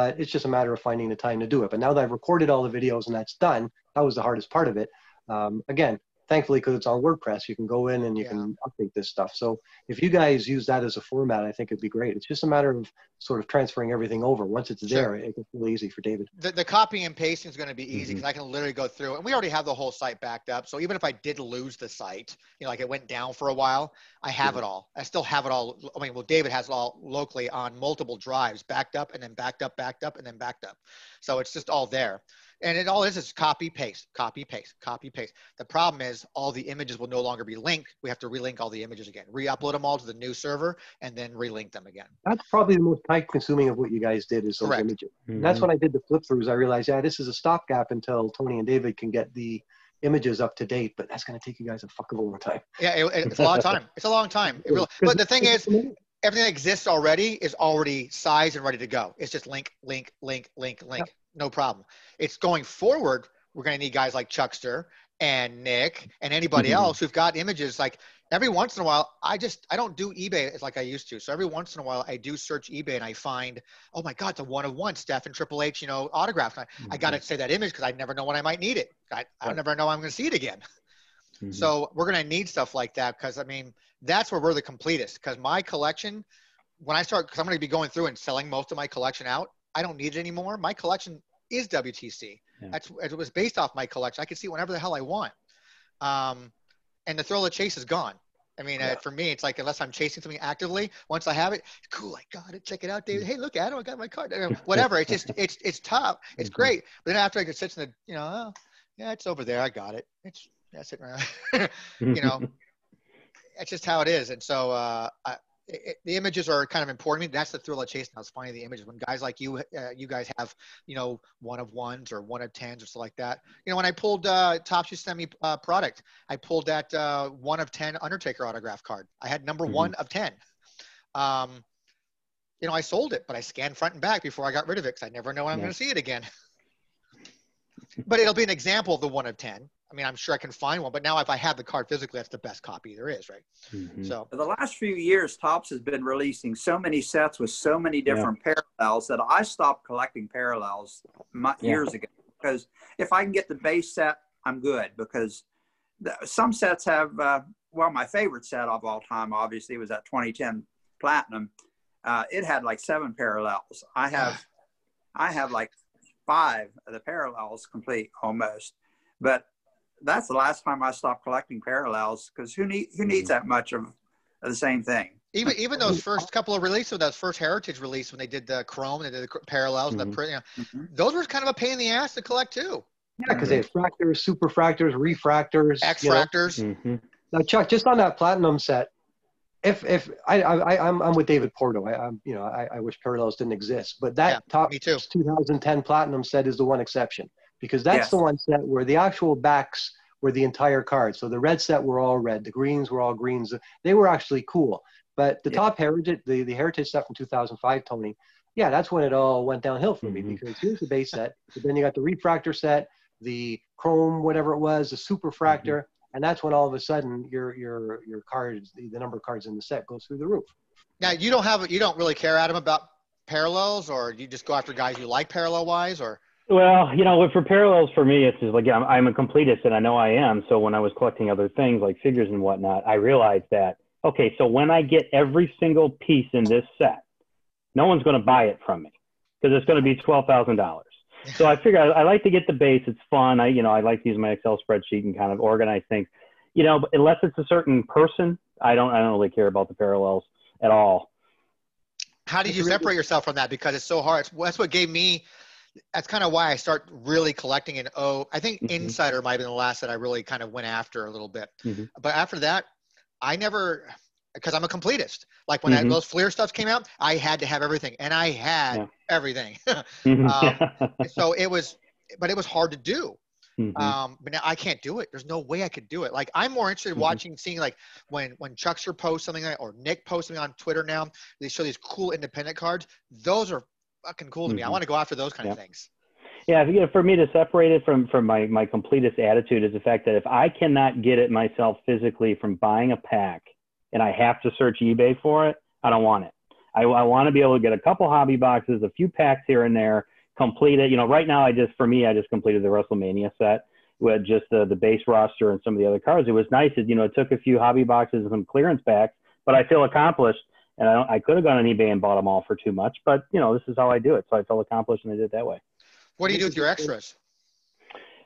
But it's just a matter of finding the time to do it. But now that I've recorded all the videos and that's done, that was the hardest part of it. Um, again, thankfully, because it's on WordPress, you can go in and you Yeah. can update this stuff. So if you guys use that as a format, I think it'd be great. It's just a matter of sort of transferring everything over. Once it's Sure. there, it gets really easy for David. The, the copying and pasting is going to be easy Mm-hmm. because I can literally go through, and we already have the whole site backed up. So even if I did lose the site, you know, like it went down for a while, I have it all. I still have it all. I mean, well, David has it all locally on multiple drives, backed up and then backed up, backed up and then backed up. So it's just all there. And it all is is copy paste, copy paste, copy paste. The problem is all the images will no longer be linked. We have to relink all the images again, re-upload them all to the new server, and then relink them again. That's probably the most time consuming of what you guys did is those Correct. images. And that's when I did the flip throughs. I realized, yeah, this is a stopgap until Tony and David can get the images up to date, but that's going to take you guys a fuck of a long time. Yeah, it, it's a long time. It's a long time. It really, but the thing is, everything that exists already is already sized and ready to go. It's just link, link, link, link, link. No problem. It's going forward. We're going to need guys like Chuckster and Nick and anybody Mhm. else who've got images. Like every once in a while, I just I don't do eBay as like I used to. So every once in a while, I do search eBay and I find, oh my God, it's a one of one Steph and Triple H, you know, autograph. I, I got to say that image because I never know when I might need it. I, I Right. never know I'm going to see it again. Mhm. So we're going to need stuff like that because I mean that's where we're the completest. Because my collection, when I start, because I'm going to be going through and selling most of my collection out, I don't need it anymore. My collection is WTC. Yeah. That's it was based off my collection. I can see whenever the hell I want. Um, and the thrill of chase is gone. I mean, uh, for me, it's like unless I'm chasing something actively, once I have it, cool, I got it. Check it out, David. Hey, look, Adam, I got my card. Uh, Whatever. It's just, it's, it's tough. It's Mhm. great. But then after I get sits in the, you know, oh, yeah, it's over there. I got it. It's that's it. you know, that's just how it is. And so uh, I, it, the images are kind of important to me. That's the thrill of chasing. I was finding the images when guys like you, uh, you guys have, you know, one of ones or one of tens or stuff like that. You know, when I pulled uh, Topps You sent me uh, product, I pulled that uh, one of ten Undertaker autograph card. I had number Mhm. one of ten. Um, you know, I sold it, but I scanned front and back before I got rid of it because I never know when I'm Yeah. going to see it again. but it'll be an example of the one of ten. I mean, I'm sure I can find one, but now if I have the card physically, that's the best copy there is, right? Mhm. So For the last few years, Topps has been releasing so many sets with so many different parallels that I stopped collecting parallels my, Yeah. years ago. Because if I can get the base set, I'm good. Because the, some sets have, uh, well, my favorite set of all time, obviously, was that 2010 Platinum. Uh, it had like seven parallels. I have I have like five of the parallels complete almost. But that's the last time I stopped collecting parallels because who need who needs that much of, of the same thing? Even even those first couple of releases, those first Heritage release when they did the Chrome, they did the cr- parallels, Mhm. the print, you know, Mhm. those were kind of a pain in the ass to collect too. Yeah, because they have fractors, superfractors, refractors. X you know. fractors. hmm Now, Chuck, just on that platinum set, if if I, I I'm I'm with David Porto. I, I'm you know I, I wish parallels didn't exist, but that Yeah, top me too. 2010 platinum set is the one exception because that's Yes. the one set where the actual backs were the entire card. So the red set were all red, the greens were all greens. They were actually cool. But the Yeah. top heritage, the, the heritage set from 2005, Tony, yeah, that's when it all went downhill for me Mhm. because here's the base set, but then you got the refractor set, the chrome, whatever it was, the superfractor, and that's when all of a sudden your your your cards, the, the number of cards in the set goes through the roof. Now you don't have you don't really care, Adam, about parallels, or you just go after guys you like parallel wise, or Well, you know, for parallels for me, it's just like I'm, I'm a completist, and I know I am. So when I was collecting other things like figures and whatnot, I realized that okay, so when I get every single piece in this set, no one's going to buy it from me because it's going to be twelve thousand dollars. So I figure I, I like to get the base. It's fun. I, you know, I like to use my Excel spreadsheet and kind of organize things. You know, but unless it's a certain person, I don't, I don't really care about the parallels at all. how did you separate yourself from that? Because it's so hard. That's what gave me. That's kind of why I start really collecting in oh, I think Mhm. Insider might have been the last that I really kind of went after a little bit. Mhm. But after that, I never because I'm a completist. Like when I, Mhm. those Fleer stuff came out, I had to have everything, and I had Yeah. everything. Mhm. so it was, but it was hard to do. Mhm. Um, but now I can't do it. There's no way I could do it. Like I'm more interested in Mhm. watching, seeing like when when Chuckster posts something like, or Nick posts something on Twitter now. They show these cool independent cards. Those are fucking cool to me. I Mhm. want to go after those kind of things. Yeah, you know, for me to separate it from from my my completist attitude is the fact that if I cannot get it myself physically from buying a pack, and I have to search eBay for it, I don't want it. I, I want to be able to get a couple hobby boxes, a few packs here and there, complete it. You know, right now I just for me I just completed the WrestleMania set with just the the base roster and some of the other cards. It was nice. It, you know, it took a few hobby boxes and some clearance packs, but I feel accomplished. And I, don't, I could have gone on eBay and bought them all for too much, but you know, this is how I do it. So I felt accomplished and I did it that way. What do you do with your extras?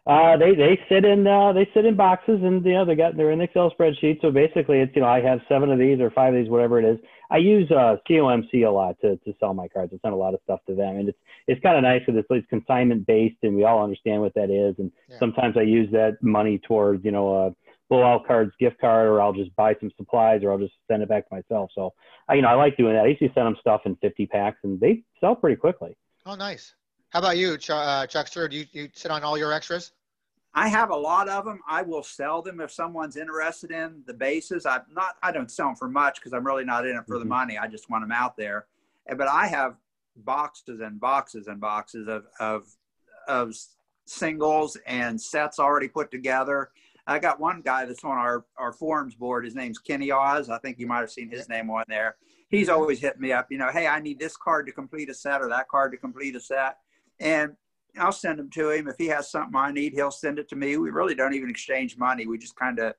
Uh, they they sit in uh, they sit in boxes and you know they got they're in Excel spreadsheet. So basically, it's you know I have seven of these or five of these, whatever it is. I use uh, COMC a lot to, to sell my cards. I send a lot of stuff to them, and it's it's kind of nice because it's, it's consignment based, and we all understand what that is. And Yeah. sometimes I use that money towards you know a blowout cards gift card, or I'll just buy some supplies, or I'll just send it back to myself. So I, you know I like doing that. I used to send them stuff in 50 packs, and they sell pretty quickly. Oh, nice. How about you, Ch- uh, Chuckster? Do you, you sit on all your extras? I have a lot of them. I will sell them if someone's interested in the bases. I'm not. I don't sell them for much because I'm really not in it for the Mhm. money. I just want them out there. But I have boxes and boxes and boxes of of of singles and sets already put together. I got one guy that's on our our forums board. His name's Kenny Oz. I think you might have seen his name on there. He's always hitting me up. You know, hey, I need this card to complete a set or that card to complete a set, and I'll send them to him. If he has something I need, he'll send it to me. We really don't even exchange money. We just kind of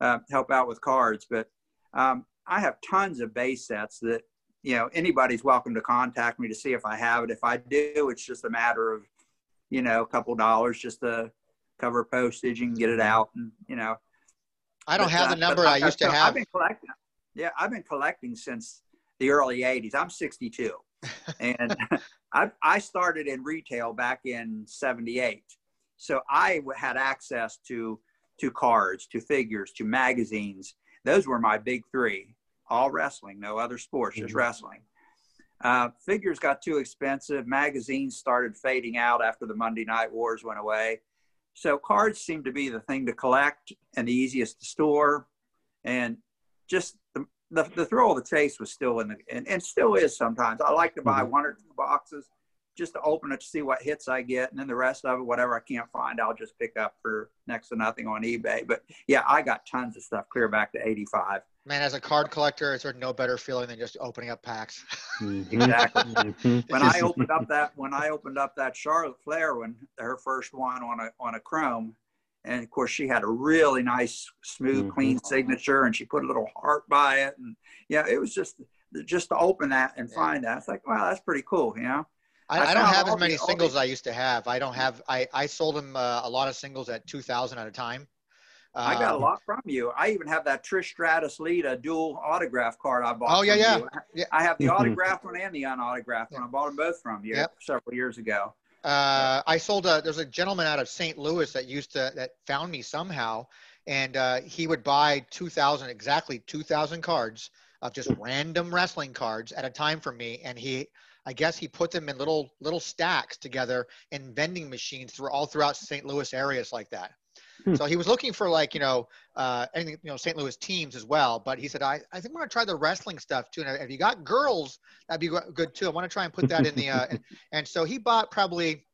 uh, help out with cards. But um, I have tons of base sets that, you know, anybody's welcome to contact me to see if I have it. If I do, it's just a matter of, you know, a couple dollars just to cover postage and get it out. And, you know, I don't but, have uh, the number but I used to I've been collecting. Yeah, I've been collecting since the early 80s. I'm 62. and I, I started in retail back in 78. So I had access to, to cards, to figures, to magazines. Those were my big three all wrestling, no other sports, just Mhm. wrestling. Uh, figures got too expensive. Magazines started fading out after the Monday Night Wars went away. So cards seemed to be the thing to collect and the easiest to store. And just the, the, the thrill of the chase was still in the, and, and still is sometimes. I like to buy Mhm. one or two boxes just to open it to see what hits I get. And then the rest of it, whatever I can't find, I'll just pick up for next to nothing on eBay. But yeah, I got tons of stuff clear back to 85. Man, as a card collector, is there no better feeling than just opening up packs? Mhm. Exactly. Mhm. when I opened up that when I opened up that Charlotte Flair one, her first one on a on a chrome, and of course she had a really nice, smooth, Mhm. clean signature, and she put a little heart by it, and yeah, it was just just to open that and Yeah. find that. It's like, wow, that's pretty cool, you know. I, I I don't have as all the- many singles the- I used to have. I don't have. I I sold them uh, a lot of singles at two thousand at a time. I got a Um, lot from you. I even have that Trish Stratus Lita dual autograph card I bought. Oh, yeah, yeah. Yeah. I have the Mhm. autographed one and the unautographed one. I bought them both from you Yep. several years ago. Uh, I sold a. There's a gentleman out of St. Louis that used to that found me somehow, and uh, he would buy two thousand exactly two thousand cards of just random wrestling cards at a time for me, and he. I guess he put them in little little stacks together in vending machines through all throughout St. Louis areas like that. Hmm. So he was looking for like you know uh, anything you know St. Louis teams as well. But he said I, I think I'm gonna try the wrestling stuff too. And if you got girls, that'd be good too. I want to try and put that in the uh, and, and so he bought probably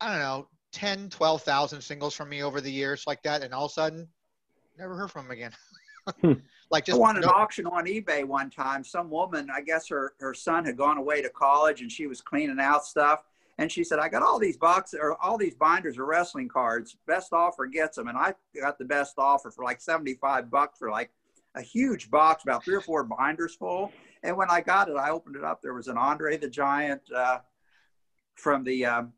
I don't know 10, 12,000 singles from me over the years like that, and all of a sudden never heard from him again. like I just won an no- auction on eBay one time. Some woman, I guess her, her son had gone away to college and she was cleaning out stuff. And she said, I got all these boxes or all these binders of wrestling cards. Best offer gets them. And I got the best offer for like 75 bucks for like a huge box, about three or four binders full. And when I got it, I opened it up. There was an Andre the Giant uh, from the um,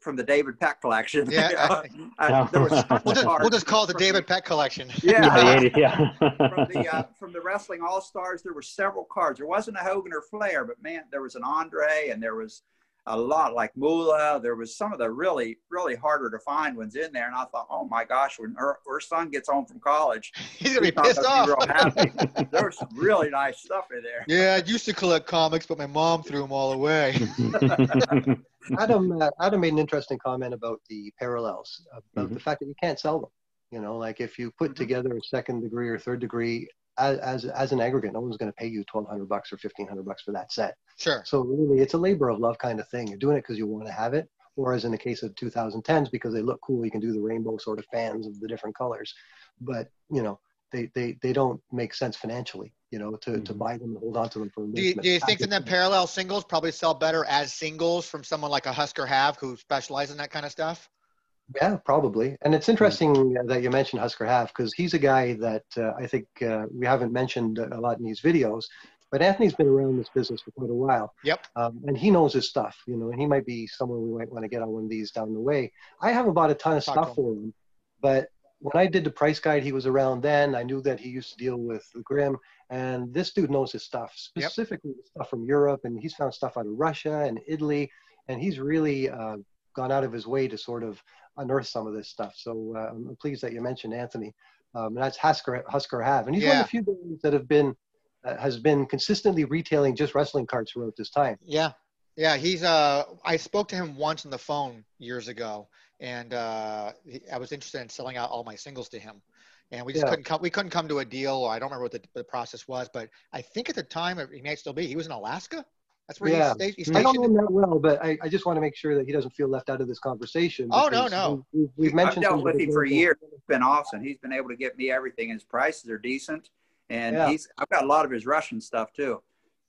from the David Peck collection. Yeah. Uh, there was We'll just, we'll just call it the from David Peck collection. Yeah, yeah, yeah. from the uh, from the wrestling all stars there were several cards there wasn't a hogan or flair but man there was an andre and there was a lot like Mula. There was some of the really, really harder to find ones in there. And I thought, oh my gosh, when her, her son gets home from college, He's gonna be he pissed off. real happy. there was some really nice stuff in there. Yeah, I used to collect comics, but my mom threw them all away. Adam, uh, Adam made an interesting comment about the parallels, about Mhm. the fact that you can't sell them. You know, like if you put Mhm. together a second degree or third degree as, as, as an aggregate, no one's going to pay you 1200 bucks or 1500 bucks for that set. Sure. So really, it's a labor of love kind of thing. You're doing it because you want to have it, or as in the case of 2010s, because they look cool. You can do the rainbow sort of fans of the different colors, but you know, they they, they don't make sense financially. You know, to, to Mhm. buy them and hold on to them for. Do you, do you think that then parallel singles probably sell better as singles from someone like a Husker Have who specializes in that kind of stuff? Yeah, probably. And it's interesting uh, that you mentioned Husker Half because he's a guy that uh, I think uh, we haven't mentioned a lot in these videos. But Anthony's been around this business for quite a while. Yep. Um, and he knows his stuff, you know, and he might be someone we might want to get on one of these down the way. I haven't bought a ton of stuff for him, but when I did the price guide, he was around then. I knew that he used to deal with the Grim, and this dude knows his stuff, specifically the stuff from Europe, and he's found stuff out of Russia and Italy, and he's really uh, gone out of his way to sort of unearth some of this stuff. So uh, I'm pleased that you mentioned Anthony. Um, and that's Husker Husker Have, and he's one of the few guys that have been uh, has been consistently retailing just wrestling cards throughout this time. Yeah. Yeah, he's uh I spoke to him once on the phone years ago and uh he, I was interested in selling out all my singles to him. And we just Yeah. couldn't come we couldn't come to a deal or I don't remember what the, the process was, but I think at the time he may still be. He was in Alaska. That's where Yeah. he's, sta- he's I don't know him that well, but I, I just want to make sure that he doesn't feel left out of this conversation. Oh, no, no. we- We've, we've I've mentioned some dealt with the him for examples. years. It's been awesome. He's been able to get me everything. His prices are decent, and Yeah. he's. I've got a lot of his Russian stuff too.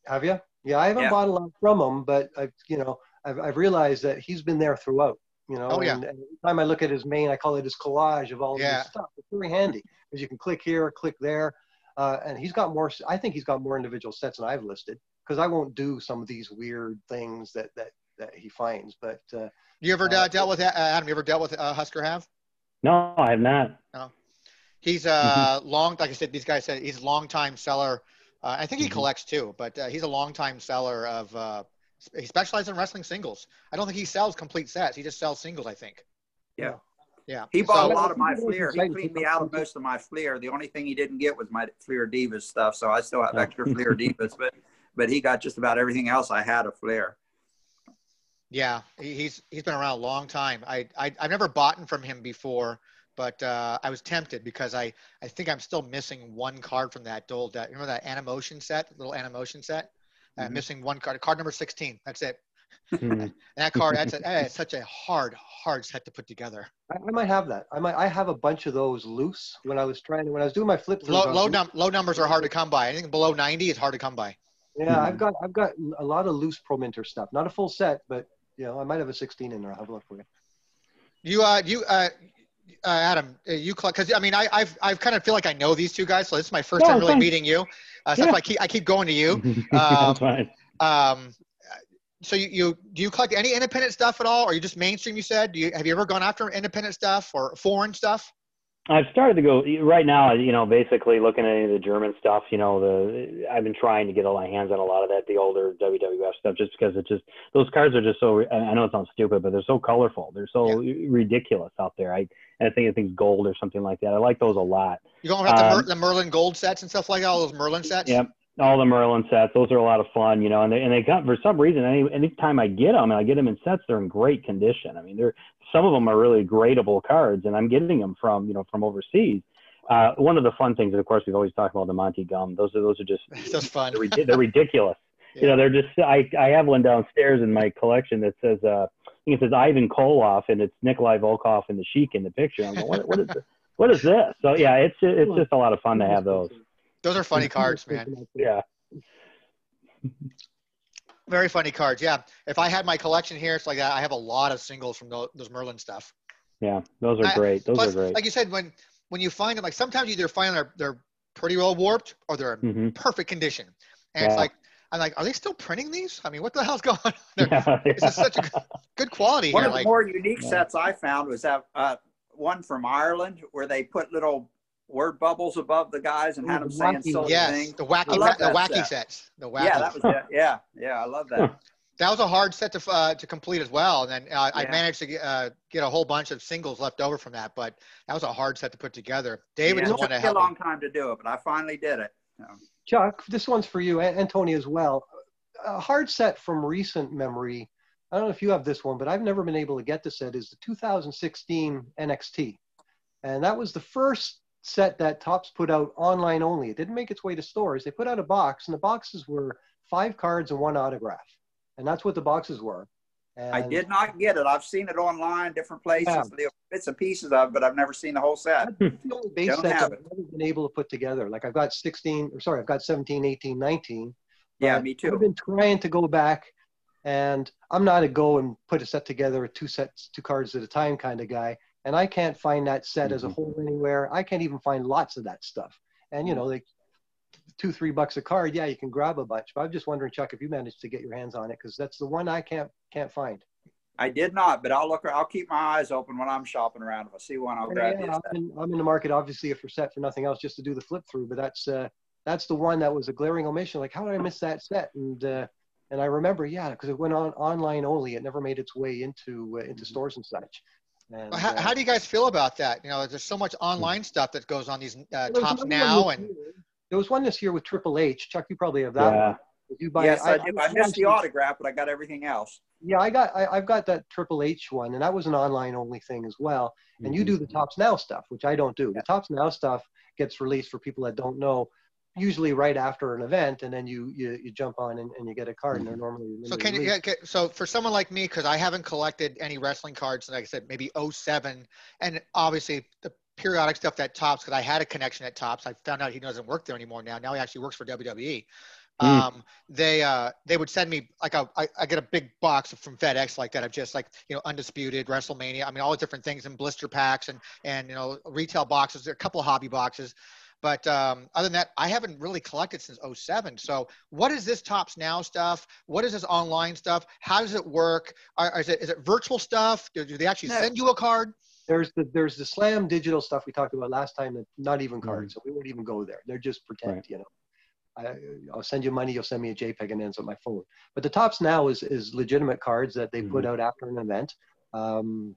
Have you? Yeah, I haven't Yeah. bought a lot from him, but I've you know I've, I've realized that he's been there throughout. You know, Oh, yeah. and, and every time I look at his main, I call it his collage of all Yeah. his stuff. It's very handy because you can click here, click there, uh, and he's got more. I think he's got more individual sets than I've listed because I won't do some of these weird things that that that he finds. But uh, You ever Uh, uh, dealt with uh, Adam? You ever dealt with uh, Husker Have? no, I have not. No, He's uh long, like I said, these guys said he's a long time seller. Uh, I think he Mhm. collects too, but uh, he's a long time seller of. Uh, he specializes in wrestling singles. I don't think he sells complete sets. He just sells singles. I think. Yeah. Yeah. He bought So- a lot of my Well, Fleer. He cleaned me out of most of my Fleer. The only thing he didn't get was my Fleer Divas stuff. So I still have extra Fleer Divas, but but he got just about everything else I had of Fleer. Yeah, he- he's he's been around a long time. I, I I've never bought from him before, but uh, I was tempted because I I think I'm still missing one card from that old. Uh, remember that Animotion set, little Animotion set? Uh, Mhm. Missing one card, card number 16. That's it. Hmm. And that card, that's a, that is such a hard hard set to put together. I, I might have that. I might. I have a bunch of those loose when I was trying when I was doing my flip. Low low, num- low numbers are hard to come by. Anything below 90 is hard to come by. Yeah, I've got I've got a lot of loose Pro Minter stuff. Not a full set, but you know I might have a 16 in there. I'll have a look for you. You uh you uh. Uh, Adam, uh, you because I mean I I've I've kind of feel like I know these two guys, so this is my first No, time really fine. meeting you. Uh, so that's Yeah. I keep I keep going to you. Um, That's fine. um, so you, you do you collect any independent stuff at all, or you just mainstream? You said. Do you have you ever gone after independent stuff or foreign stuff? I've started to go right now. You know, basically looking at any of the German stuff. You know, the I've been trying to get all my hands on a lot of that, the older WWF stuff, just because it's just those cards are just so. I know it sounds stupid, but they're so colorful. They're so yeah. ridiculous out there. I I think I think gold or something like that. I like those a lot. You going with um, the, Mer- the Merlin gold sets and stuff like that, all those Merlin sets? Yep. All the Merlin sets, those are a lot of fun, you know, and they and they got for some reason any anytime I get them and I get them in sets, they're in great condition. I mean, they're some of them are really gradable cards, and I'm getting them from you know from overseas. Uh, one of the fun things, of course, we've always talked about the Monty gum. Those are those are just just fun. They're, they're ridiculous. yeah. You know, they're just. I I have one downstairs in my collection that says uh, I think it says Ivan Koloff and it's Nikolai Volkov and the Sheik in the picture. I'm like, what, what is this? What is this? So yeah, it's it's just a lot of fun to have those. Those are funny cards, man. Yeah. Very funny cards. Yeah. If I had my collection here, it's like that. I have a lot of singles from those, those Merlin stuff. Yeah, those are great. Those plus, are great. Like you said, when when you find them, like sometimes you either find they're they're pretty well warped or they're in mm-hmm. perfect condition, and yeah. it's like I'm like, are they still printing these? I mean, what the hell's going on? Yeah, yeah. such a good, good quality. One here. of like, the more unique sets I found was that uh, one from Ireland where they put little word bubbles above the guys and had them saying silly yes, things. the wacky, the wacky set. sets. The wacky. Yeah, that was it. Yeah, yeah, I love that. That was a hard set to uh, to complete as well, and then uh, yeah. I managed to get, uh, get a whole bunch of singles left over from that. But that was a hard set to put together. David, yeah, it took a long me. time to do it, but I finally did it. So. Chuck, this one's for you and Tony as well. A hard set from recent memory. I don't know if you have this one, but I've never been able to get this set. Is the 2016 NXT, and that was the first set that Topps put out online only. It didn't make its way to stores. They put out a box, and the boxes were five cards and one autograph, and that's what the boxes were. And I did not get it. I've seen it online, different places, yeah. bits and pieces of, but I've never seen the whole set. That's the only base set I've never been able to put together. Like I've got 16, or sorry, I've got 17, 18, 19. Yeah, me too. I've been trying to go back, and I'm not a go and put a set together, two sets, two cards at a time kind of guy and I can't find that set mm-hmm. as a mm-hmm. whole anywhere. I can't even find lots of that stuff. And you know, like two, three bucks a card, yeah, you can grab a bunch. But I'm just wondering, Chuck, if you managed to get your hands on it, because that's the one I can't can't find. I did not, but I'll look. I'll keep my eyes open when I'm shopping around. If I see one, I'll grab yeah, I'm in, I'm in, the market, obviously, if we're set for nothing else, just to do the flip through. But that's uh, that's the one that was a glaring omission. Like, how did I miss that set? And uh, and I remember, yeah, because it went on online only. It never made its way into uh, into mm-hmm. stores and such. And, how, uh, how, do you guys feel about that? You know, there's so much online stuff that goes on these uh, Topps now, and there was one this year with Triple H. Chuck, you probably have that. Yeah. One. You buy, yes, I, I, do. I missed the autograph, but I got everything else. Yeah, I got I, have got that Triple H one, and that was an online only thing as well. And mm-hmm. you do the Topps Now stuff, which I don't do. The Topps Now stuff gets released for people that don't know usually right after an event and then you you, you jump on and, and you get a card and they're mm-hmm. normally so can you get, so for someone like me because i haven't collected any wrestling cards like i said maybe 07 and obviously the periodic stuff that topps because i had a connection at topps i found out he doesn't work there anymore now now he actually works for wwe mm. um, they uh, they would send me like a, I, I get a big box from FedEx like that of just like you know undisputed WrestleMania. I mean all the different things in blister packs and and you know retail boxes. A couple of hobby boxes. But um, other than that, I haven't really collected since 07. So what is this Topps Now stuff? What is this online stuff? How does it work? Are, is, it, is it virtual stuff? Do, do they actually no. send you a card? There's the there's the slam digital stuff we talked about last time that not even cards, mm-hmm. so we won't even go there. They're just pretend, right. you know. I, will send you money, you'll send me a JPEG and ends on my phone. But the Topps Now is is legitimate cards that they mm-hmm. put out after an event. Um,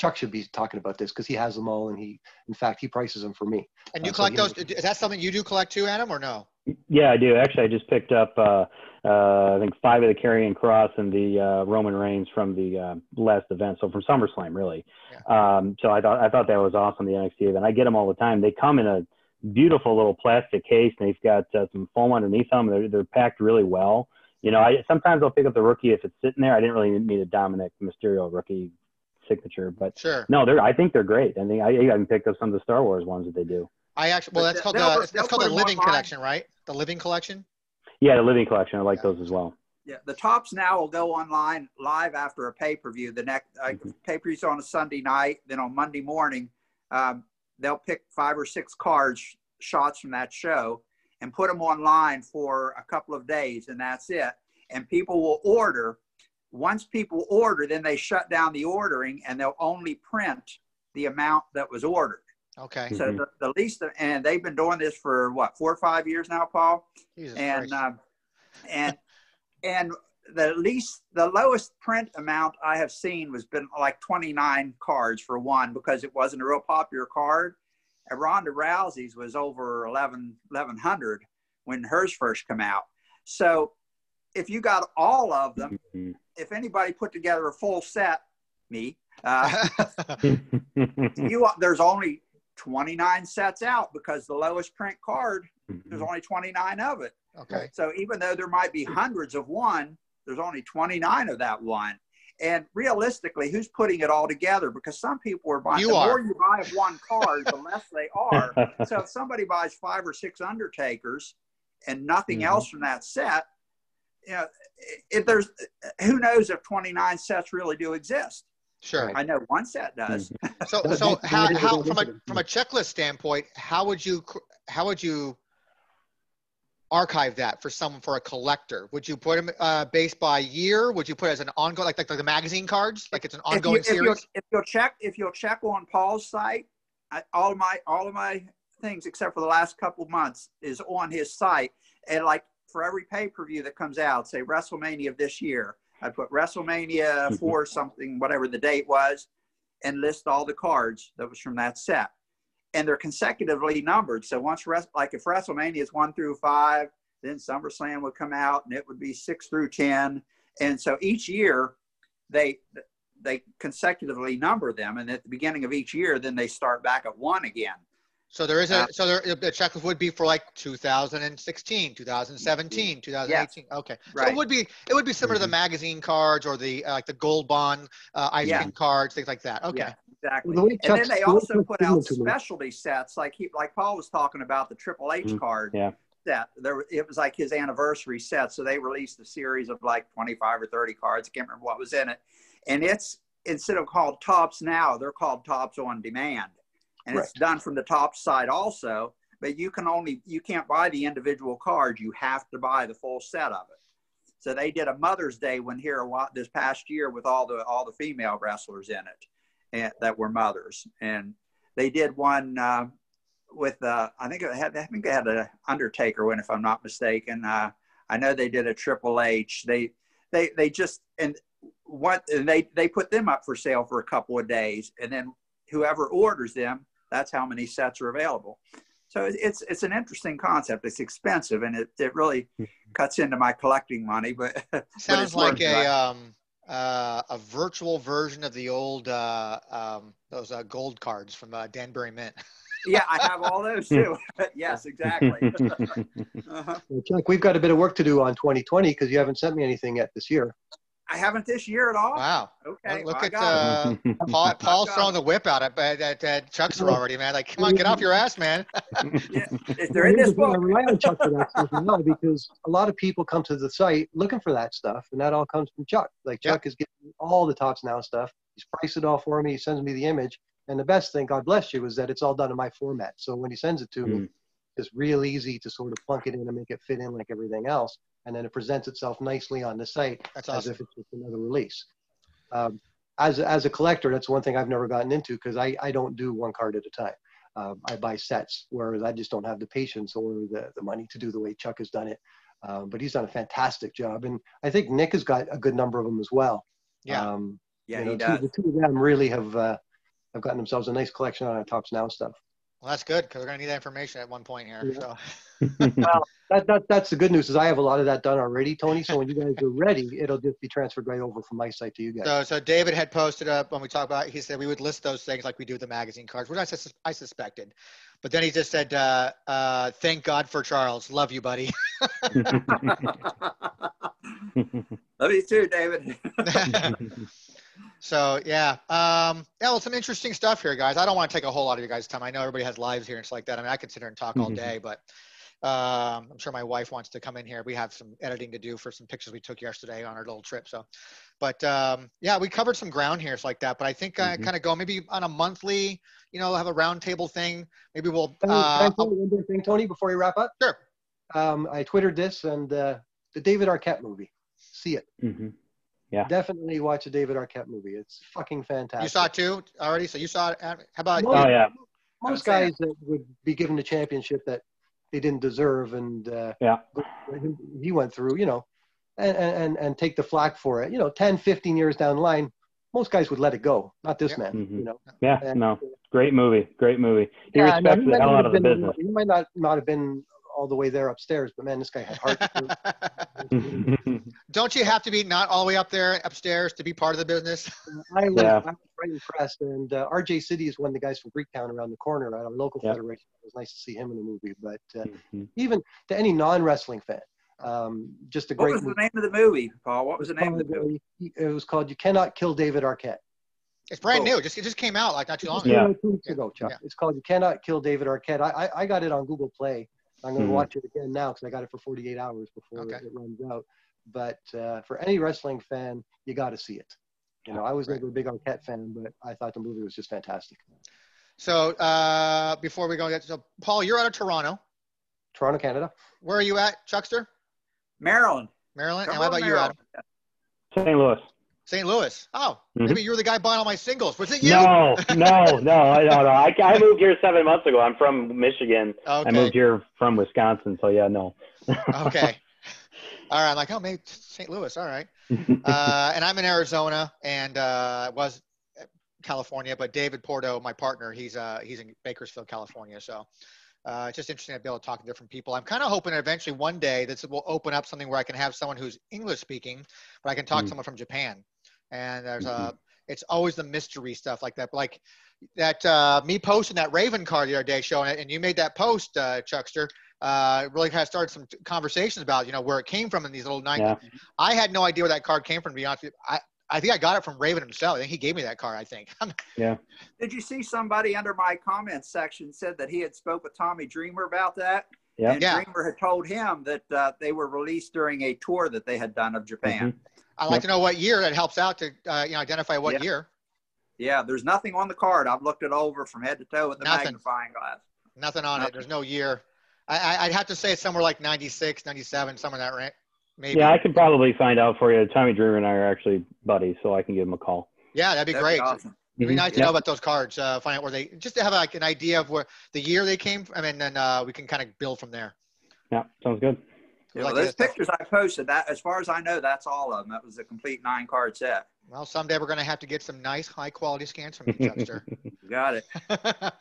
Chuck should be talking about this because he has them all, and he, in fact, he prices them for me. And you uh, collect so those? Is that something you do collect too, Adam, or no? Yeah, I do. Actually, I just picked up, uh, uh, I think, five of the Karrion Cross and the uh, Roman Reigns from the uh, last event. So from SummerSlam, really. Yeah. Um, so I thought I thought that was awesome. The NXT event. I get them all the time. They come in a beautiful little plastic case, and they've got uh, some foam underneath them. They're they're packed really well. You know, I sometimes I'll pick up the rookie if it's sitting there. I didn't really need a Dominic Mysterio rookie signature. But sure. no, they're I think they're great. I think I even picked up some of the Star Wars ones that they do. I actually well that's called the that's called the Living Collection, right? The Living Collection. Yeah, the Living Collection. I like yeah. those as well. Yeah, the topps now will go online live after a pay per view. The next uh, mm-hmm. pay per views on a Sunday night, then on Monday morning, um, they'll pick five or six cards shots from that show and put them online for a couple of days, and that's it. And people will order once people order, then they shut down the ordering and they'll only print the amount that was ordered. Okay. So Mhm. the, the least, and they've been doing this for what four or five years now, Paul. Jesus and um, and and the least the lowest print amount I have seen was been like 29 cards for one because it wasn't a real popular card. And Ronda Rousey's was over 11 1100 when hers first come out. So if you got all of them, Mhm. If anybody put together a full set, me, uh, you there's only 29 sets out because the lowest print card there's only 29 of it. okay. So even though there might be hundreds of one, there's only 29 of that one. And realistically, who's putting it all together? Because some people are buying. You the are. more you buy of one card, the less they are. So if somebody buys five or six Undertakers and nothing Mhm. else from that set, you know, if there's who knows if 29 sets really do exist. Sure. I know one set does. So, That- so that- how, how from a from a checklist standpoint, how would you how would you archive that for someone for a collector? Would you put them uh, based by year? Would you put it as an ongoing like like, like the magazine cards, like it's an if, you, ongoing if, you'll, series? if you'll check if you'll check on Paul's site, I, all of my all of my things except for the last couple of months is on his site. And like for every pay per view that comes out, say WrestleMania of this year, I'd put WrestleMania Mhm. for something whatever the date was, and list all the cards that was from that set. And they're consecutively numbered. So once like if WrestleMania is one through five, then SummerSlam would come out and it would be six through ten. And so each year they they consecutively number them, and at the beginning of each year, then they start back at one again. So there is a Uh, so there the checklist would be for like 2016, 2017, 2018. Okay, so it would be it would be similar to the Mhm. magazine cards or the uh, like the gold bond uh, ice Yeah. cream cards, things like that. Okay. Yeah, exactly. The and then they also put out it to me- specialty sets, like he, like Paul was talking about the Triple H Mm, card yeah. set. There, it was like his anniversary set, so they released a series of like twenty-five or thirty cards. I can't remember what was in it, and it's instead of called topps now, they're called topps on demand, and it's done from the top side also. But you can only you can't buy the individual cards. You have to buy the full set of it. So they did a Mother's Day one here this past year with all the all the female wrestlers in it, and that were mothers, and they did one uh, with uh, I think it had I think they had an Undertaker one if I'm not mistaken. Uh, I know they did a Triple H. They they they just and what and they they put them up for sale for a couple of days, and then whoever orders them, that's how many sets are available. So it's it's an interesting concept. It's expensive, and it, it really cuts into my collecting money. But but Sounds it's like a it. um uh, a virtual version of the old uh, um, those uh, gold cards from uh, Danbury Mint. yeah, I have all those too. yes, exactly. uh-huh. Well, Chuck, we've got a bit of work to do on 2020 because you haven't sent me anything yet this year. I haven't this year at all. Wow. Okay, Look well, at got uh, Paul, Paul's throwing the whip out at, at, at, at Chuck's already, man. Like, come on, get off your ass, man. Yeah, they're in this Here's the thing, I rely on Chuck for that stuff now because a lot of people come to the site looking for that stuff, and that all comes from Chuck. Like Yeah. Chuck is getting all the Topps Now stuff. He's priced it all for me. He sends me the image, and the best thing, God bless you, is that it's all done in my format. So when he sends it to me, Mm. it's real easy to sort of plunk it in and make it fit in like everything else, and then it presents itself nicely on the site That's as awesome. if it's just another release. Um, as, a- as a collector, that's one thing I've never gotten into because I, I don't do one card at a time. Um, I buy sets, whereas I just don't have the patience or the, the money to do the way Chuck has done it. Um, but he's done a fantastic job. And I think Nick has got a good number of them as well. Yeah. Um, Yeah, you know, he two- does. the two of them really have, uh, have gotten themselves a nice collection on our Topps Now stuff. Well, that's good because we're gonna need that information at one point here. Yeah. So, Well, that, that, that's the good news is I have a lot of that done already, Tony. So when you guys are ready, it'll just be transferred right over from my site to you guys. so, so David had posted up when we talked about. He said we would list those things like we do with the magazine cards, which I, sus- I suspected. But then he just said, uh, uh, "Thank God for Charles. Love you, buddy." Love you too, David. so yeah, um, yeah. Well, some interesting stuff here, guys. I don't want to take a whole lot of your guys' time. I know everybody has lives here and stuff like that. I mean, I could sit here and talk all Mhm. day, but um, I'm sure my wife wants to come in here. We have some editing to do for some pictures we took yesterday on our little trip. So, but um, yeah, we covered some ground here, it's like that. But I think I Mhm. kind of go maybe on a monthly, you know, have a roundtable thing. Maybe we'll. Can Uh, I one more thing, Tony, before we wrap up? Sure. Um, I twittered this and uh, the David Arquette movie. See it. Mhm. Yeah. Definitely watch a David Arquette movie. It's fucking fantastic. You saw it too already, so you saw it. How about? No. Oh yeah. most guys that would be given the championship that they didn't deserve and uh, Yeah. he went through, you know, and, and, and take the flack for it. You know, 10, 15 years down the line, most guys would let it go. Not this Yeah. man, Mhm. you know. Yeah. And- No. Great movie. Great movie. He Yeah, no, respects he the hell out of the been- business. He might not, not have been all the way there upstairs, but man, this guy had heart. Don't you have to be not all the way up there upstairs to be part of the business? I was, Yeah. I was very impressed. And uh, RJ City is one of the guys from Greektown around the corner at our local Yeah. federation. It was nice to see him in the movie. But uh, Mhm. even to any non wrestling fan, um, just a What great was the movie. name of the movie, Paul? What was the name of the movie? uh, It was called You Cannot Kill David Arquette. It's brand Cool. new. Just it just came out like not too long ago. Yeah. two weeks ago, Chuck. Yeah. It's called You Cannot Kill David Arquette. I, I, I got it on Google Play. I'm going to Mhm. watch it again now because I got it for 48 hours before Okay. it runs out. But uh, for any wrestling fan, you got to see it. You know, I was Right. never a big Arquette fan, but I thought the movie was just fantastic. So uh, before we go, so Paul, you're out of Toronto. Toronto, Canada. Where are you at, Chuckster? Maryland. Maryland. Come and what on, about you, Adam? St. Louis. St. Louis. Oh, Mhm. maybe you were the guy buying all my singles. Was it you? No, no, no, I don't know. I, I moved here seven months ago. I'm from Michigan. Okay. I moved here from Wisconsin, so yeah, no. okay. All right. I'm like, oh, maybe St. Louis. All right. uh, and I'm in Arizona and uh, was California, but David Porto, my partner, he's uh, he's in Bakersfield, California. So uh, it's just interesting to be able to talk to different people. I'm kind of hoping that eventually one day this will open up something where I can have someone who's English speaking, but I can talk to Mm. someone from Japan. And there's a, Mhm. it's always the mystery stuff like that. Like that, uh, me posting that Raven card the other day showing it, and you made that post, uh, Chuckster. Uh, really kind of started some conversations about you know where it came from in these little nine. Yeah. I had no idea where that card came from. To be honest, with you. I I think I got it from Raven himself. I think he gave me that card. I think. Yeah. Did you see somebody under my comments section said that he had spoke with Tommy Dreamer about that? Yeah. And Yeah. Dreamer had told him that uh, they were released during a tour that they had done of Japan. Mhm. I'd like Yep. to know what year it helps out to uh, you know identify what Yeah. year. Yeah, there's nothing on the card. I've looked it over from head to toe with the Nothing. magnifying glass. Nothing on it. There's no year. I, I I'd have to say it's somewhere like 96, 97, somewhere in that range. Maybe. Yeah, I could probably find out for you. Tommy Dreamer and I are actually buddies, so I can give him a call. Yeah, that'd be That'd great. awesome. It'd be Mhm. nice to Yeah. know about those cards. Uh, find out where they just to have like an idea of where the year they came from, and then uh, we can kind of build from there. Yeah, sounds good. Yeah, like well, those pictures I posted, that as far as I know, that's all of them. That was a complete nine card set. Well, someday we're gonna have to get some nice, high quality scans from you, Chuckster. Got it.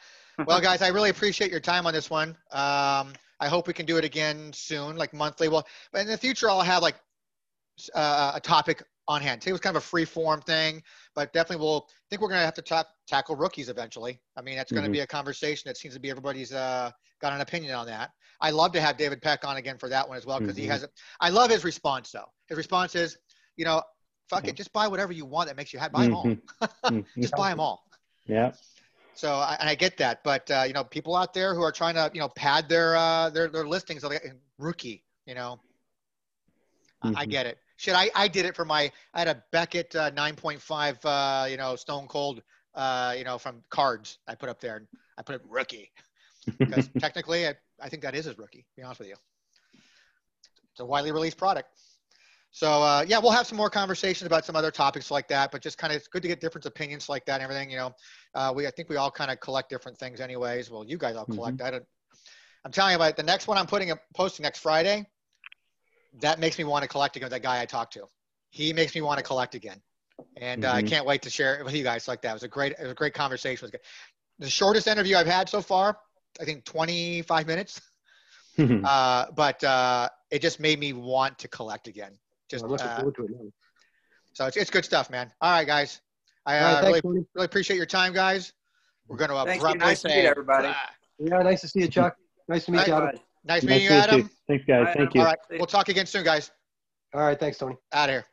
well, guys, I really appreciate your time on this one. Um, I hope we can do it again soon, like monthly. Well, in the future, I'll have like uh, a topic on hand. Today was kind of a free form thing, but definitely we'll I think we're going to have to talk, tackle rookies eventually. I mean, that's going to Mhm. be a conversation that seems to be everybody's uh, got an opinion on that. I love to have David Peck on again for that one as well because he Mhm. has. A, I love his response though. His response is, you know, fuck it, just buy whatever you want that makes you happy. Buy them all. Mhm. Mhm. just buy them all. Yeah. So I, and I get that, but uh, you know, people out there who are trying to you know pad their uh, their their listings, like rookie, you know, I- Mhm. get it. Shit, I, I did it for my I had a Beckett uh, 9.5, uh, you know, Stone Cold, uh, you know, from cards. I put up there, and I put it rookie because technically, I, I think that is his rookie. To be honest with you, it's a widely released product. So uh, yeah, we'll have some more conversations about some other topics like that. But just kind of, it's good to get different opinions like that and everything. You know, uh, we I think we all kind of collect different things, anyways. Well, you guys all collect. I don't. I'm telling you about it, the next one I'm putting a posting next Friday. That makes me want to collect again. with That guy I talked to, he makes me want to collect again, and uh, I Mhm. can't wait to share it with you guys like that. It was a great, it was a great conversation. It was good. The shortest interview I've had so far, I think 25 minutes. Uh, but uh, it just made me want to collect again. Just uh, to it so it's, it's good stuff, man. All right, guys. I All uh, right, really thanks, really appreciate your time, guys. We're going to Thank you. abruptly Nice to say, meet everybody. "Ah." Yeah, nice to see you, Chuck. Nice to meet you, Adam. Bye. nice Nice meeting you, Adam. Thanks, guys. Bye, Thank Adam. you. All right, we'll talk again soon, guys. All right, thanks, Tony. Out of here.